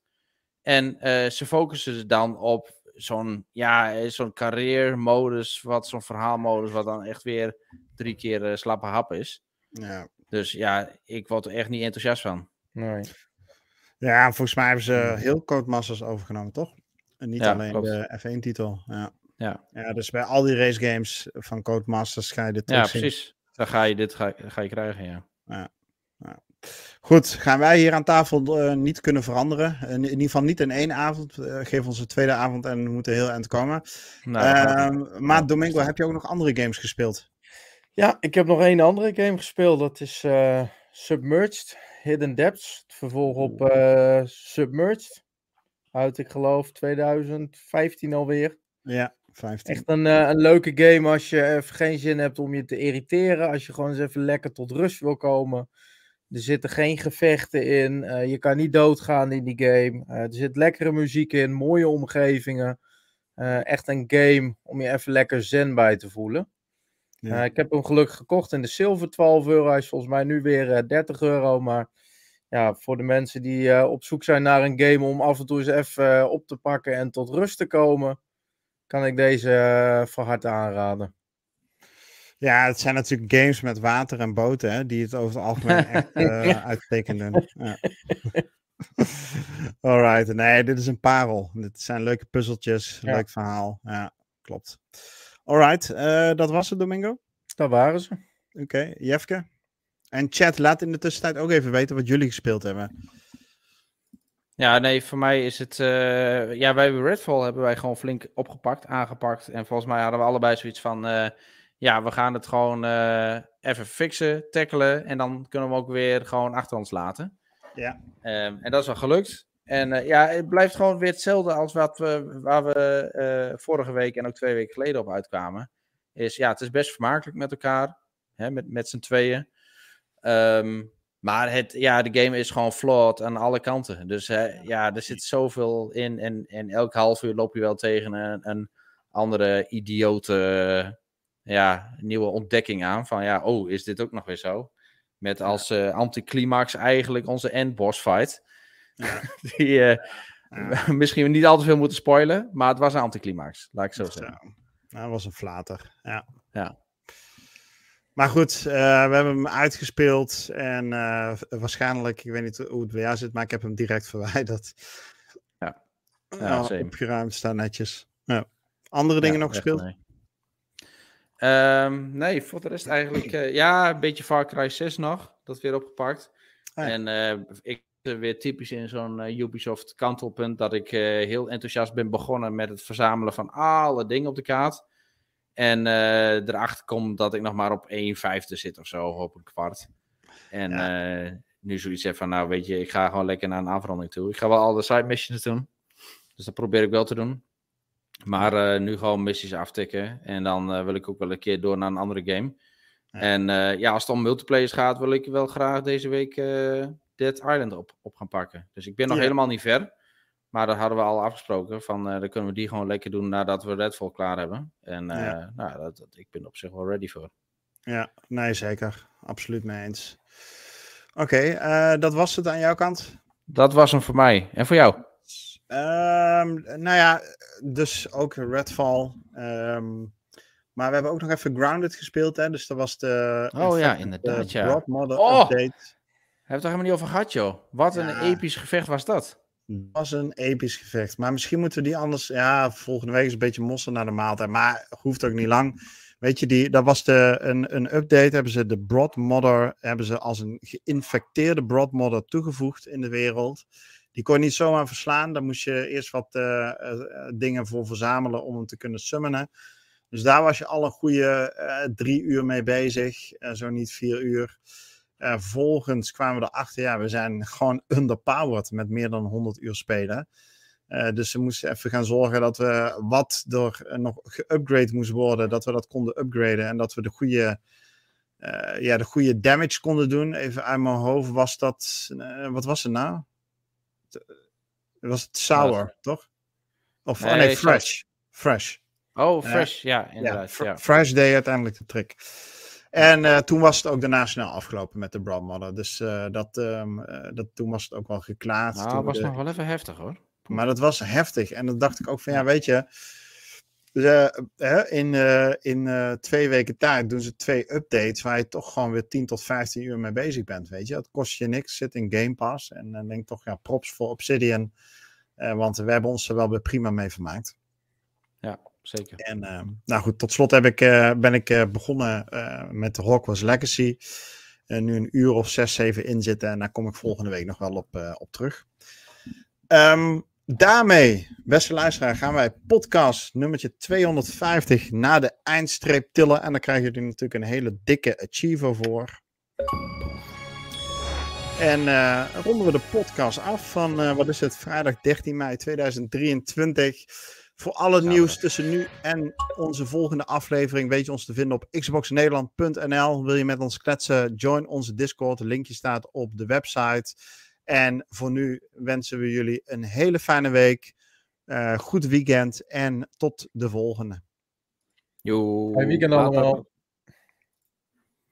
En uh, ze focussen dan op zo'n, ja, zo'n carrière-modus, wat zo'n verhaalmodus, wat dan echt weer drie keer uh, slappe hap is. Ja. Dus ja, ik word er echt niet enthousiast van. Nee. Ja, volgens mij hebben ze heel Codemasters overgenomen, toch? En niet ja, alleen klopt. de F1-titel. Ja. Ja. ja, dus bij al die race games van Codemasters ga je dit Ja, precies. Dan ga je dit ga, ga je krijgen, ja. ja. ja. Goed, gaan wij hier aan tafel uh, niet kunnen veranderen. In, in, ieder geval niet in één avond. Uh, geef ons een tweede avond en we moeten heel eind komen. Nou, uh, maar Domingo, heb je ook nog andere games gespeeld? Ja, ik heb nog één andere game gespeeld. Dat is uh, Submerged Hidden Depths. Het vervolg op uh, Submerged. Uit, ik geloof, 2015 alweer. Ja, 15. Echt een, uh, een leuke game als je even geen zin hebt om je te irriteren. Als je gewoon eens even lekker tot rust wil komen. Er zitten geen gevechten in. Uh, je kan niet doodgaan in die game. Uh, er zit lekkere muziek in, mooie omgevingen. Echt een game om je even lekker zen bij te voelen. Ja. ik heb hem gelukkig gekocht in de zilver 12 euro. Hij is volgens mij nu weer 30 euro. Maar ja, voor de mensen die op zoek zijn naar een game om af en toe eens even op te pakken en tot rust te komen, kan ik deze van harte aanraden. Ja, het zijn natuurlijk games met water en boten, hè, die het over het algemeen <laughs> echt uh, uitstekend doen. Ja. <laughs> Alright, nee, dit is een parel. Dit zijn leuke puzzeltjes, ja. leuk verhaal. Ja, klopt. Alright, uh, dat was het, Domingo? Dat waren ze. Oké, okay, Jefke? En chat, laat in de tussentijd ook even weten wat jullie gespeeld hebben. Ja, nee, voor mij is het. Uh, ja, wij hebben Redfall hebben wij gewoon flink opgepakt, aangepakt. En volgens mij hadden we allebei zoiets van. Uh, ja, we gaan het gewoon uh, even fixen, tackelen. En dan kunnen we hem ook weer gewoon achter ons laten. Ja. Um, en dat is wel gelukt. En uh, ja, het blijft gewoon weer hetzelfde als wat we, waar we uh, vorige week en ook twee weken geleden op uitkwamen. Is ja, het is best vermakelijk met elkaar. Hè, met, met z'n tweeën. Um, maar het, ja, de game is gewoon flawed aan alle kanten. Dus hè, ja, er zit zoveel in. En, en elk half uur loop je wel tegen een, een andere idiote ja, nieuwe ontdekking aan. Van ja, oh, is dit ook nog weer zo? Met als uh, anticlimax eigenlijk onze endboss fight. Ja. <laughs> Die, uh, <laughs> misschien niet al te veel moeten spoilen, maar het was een anticlimax, laat ik zo zeggen. Ja, nou, dat was een flater, ja. ja. Maar goed, uh, we hebben hem uitgespeeld en uh, waarschijnlijk, ik weet niet hoe het bij jou zit, maar ik heb hem direct verwijderd. Ja, ja opgeruimd, staan netjes. Ja. Andere dingen nog gespeeld? Nee. Um, nee, voor de rest eigenlijk, uh, ja, een beetje Far Cry 6 nog, dat weer opgepakt. Ah, en ik weer typisch in zo'n Ubisoft kantelpunt dat ik heel enthousiast ben begonnen met het verzamelen van alle dingen op de kaart. En erachter komt dat ik nog maar op 1 vijfde zit of zo, op een kwart. En nu zoiets heb van, nou weet je, ik ga gewoon lekker naar een aanverandering toe. Ik ga wel al de side missions doen. Dus dat probeer ik wel te doen. Maar uh, nu gewoon missies aftikken. En dan wil ik ook wel een keer door naar een andere game. Ja. En ja, als het om multiplayer gaat, wil ik wel graag deze week Dead Island op, op gaan pakken. Dus ik ben nog helemaal niet ver. Maar dat hadden we al afgesproken. Van, uh, dan kunnen we die gewoon lekker doen nadat we Redfall klaar hebben. En uh, ja. nou, dat, dat, ik ben op zich wel ready voor. Ja, nee, zeker. Absoluut mee eens. Oké, okay, uh, dat was het aan jouw kant? Dat was hem voor mij. En voor jou? Um, nou ja, dus ook Redfall. Um, maar we hebben ook nog even Grounded gespeeld, hè? Dus dat was de. Oh ja, inderdaad. De ja. Oh, update. Hebben we het er helemaal niet over gehad, joh? Wat een ja. episch gevecht was dat? was een episch gevecht. Maar misschien moeten we die anders. Ja, volgende week is een beetje mossen naar de maaltijd. Maar hoeft ook niet lang. Weet je, die, dat was de, een, een update. Hebben ze de Broadmother. Hebben ze als een geïnfecteerde Broadmother toegevoegd in de wereld. Die kon je niet zomaar verslaan. Daar moest je eerst wat uh, uh, dingen voor verzamelen om hem te kunnen summonen. Dus daar was je al een goede uh, drie uur mee bezig. zo niet vier uur. Uh, vervolgens kwamen we erachter, ja, we zijn gewoon underpowered met meer dan 100 uur spelen. Uh, dus we moesten even gaan zorgen dat we wat er uh, nog geupgrade moest worden, dat we dat konden upgraden en dat we de goede, ja, de goede damage konden doen. Even uit mijn hoofd was dat, wat was het nou? Was het sour, toch? Of nee, oh nee fresh. Fresh. Oh, fresh, ja, inderdaad. Ja, ja. Fresh deed uiteindelijk de trick. En uh, toen was het ook daarna snel afgelopen met de Broadmother. Dus uh, dat, um, uh, dat, toen was het ook wel geklaard. Nou, dat was de... nog wel even heftig hoor. Maar dat was heftig. En dan dacht ik ook van ja, weet je. in in twee weken tijd doen ze twee updates waar je toch gewoon weer 10 tot 15 uur mee bezig bent. Weet je, dat kost je niks. Zit in Game Pass. En dan denk ik toch, ja, props voor Obsidian. want we hebben ons er wel weer prima mee vermaakt. Ja zeker. En uh, nou goed, tot slot heb ik, uh, ben ik uh, begonnen met Hogwarts Legacy. nu een uur of zes, zeven in zitten. En daar kom ik volgende week nog wel op, op terug. Um, daarmee, beste luisteraar, gaan wij podcast nummertje 250 naar de eindstreep tillen. En dan krijgen jullie natuurlijk een hele dikke achiever voor. En ronden we de podcast af van, wat is het, vrijdag 13 mei 2023. Voor alle nieuws tussen nu en onze volgende aflevering weet je ons te vinden op xboxnederland.nl. Wil je met ons kletsen? Join onze Discord. De linkje staat op de website. En voor nu wensen we jullie een hele fijne week. Uh, goed weekend en tot de volgende. Jo. Fijn weekend allemaal.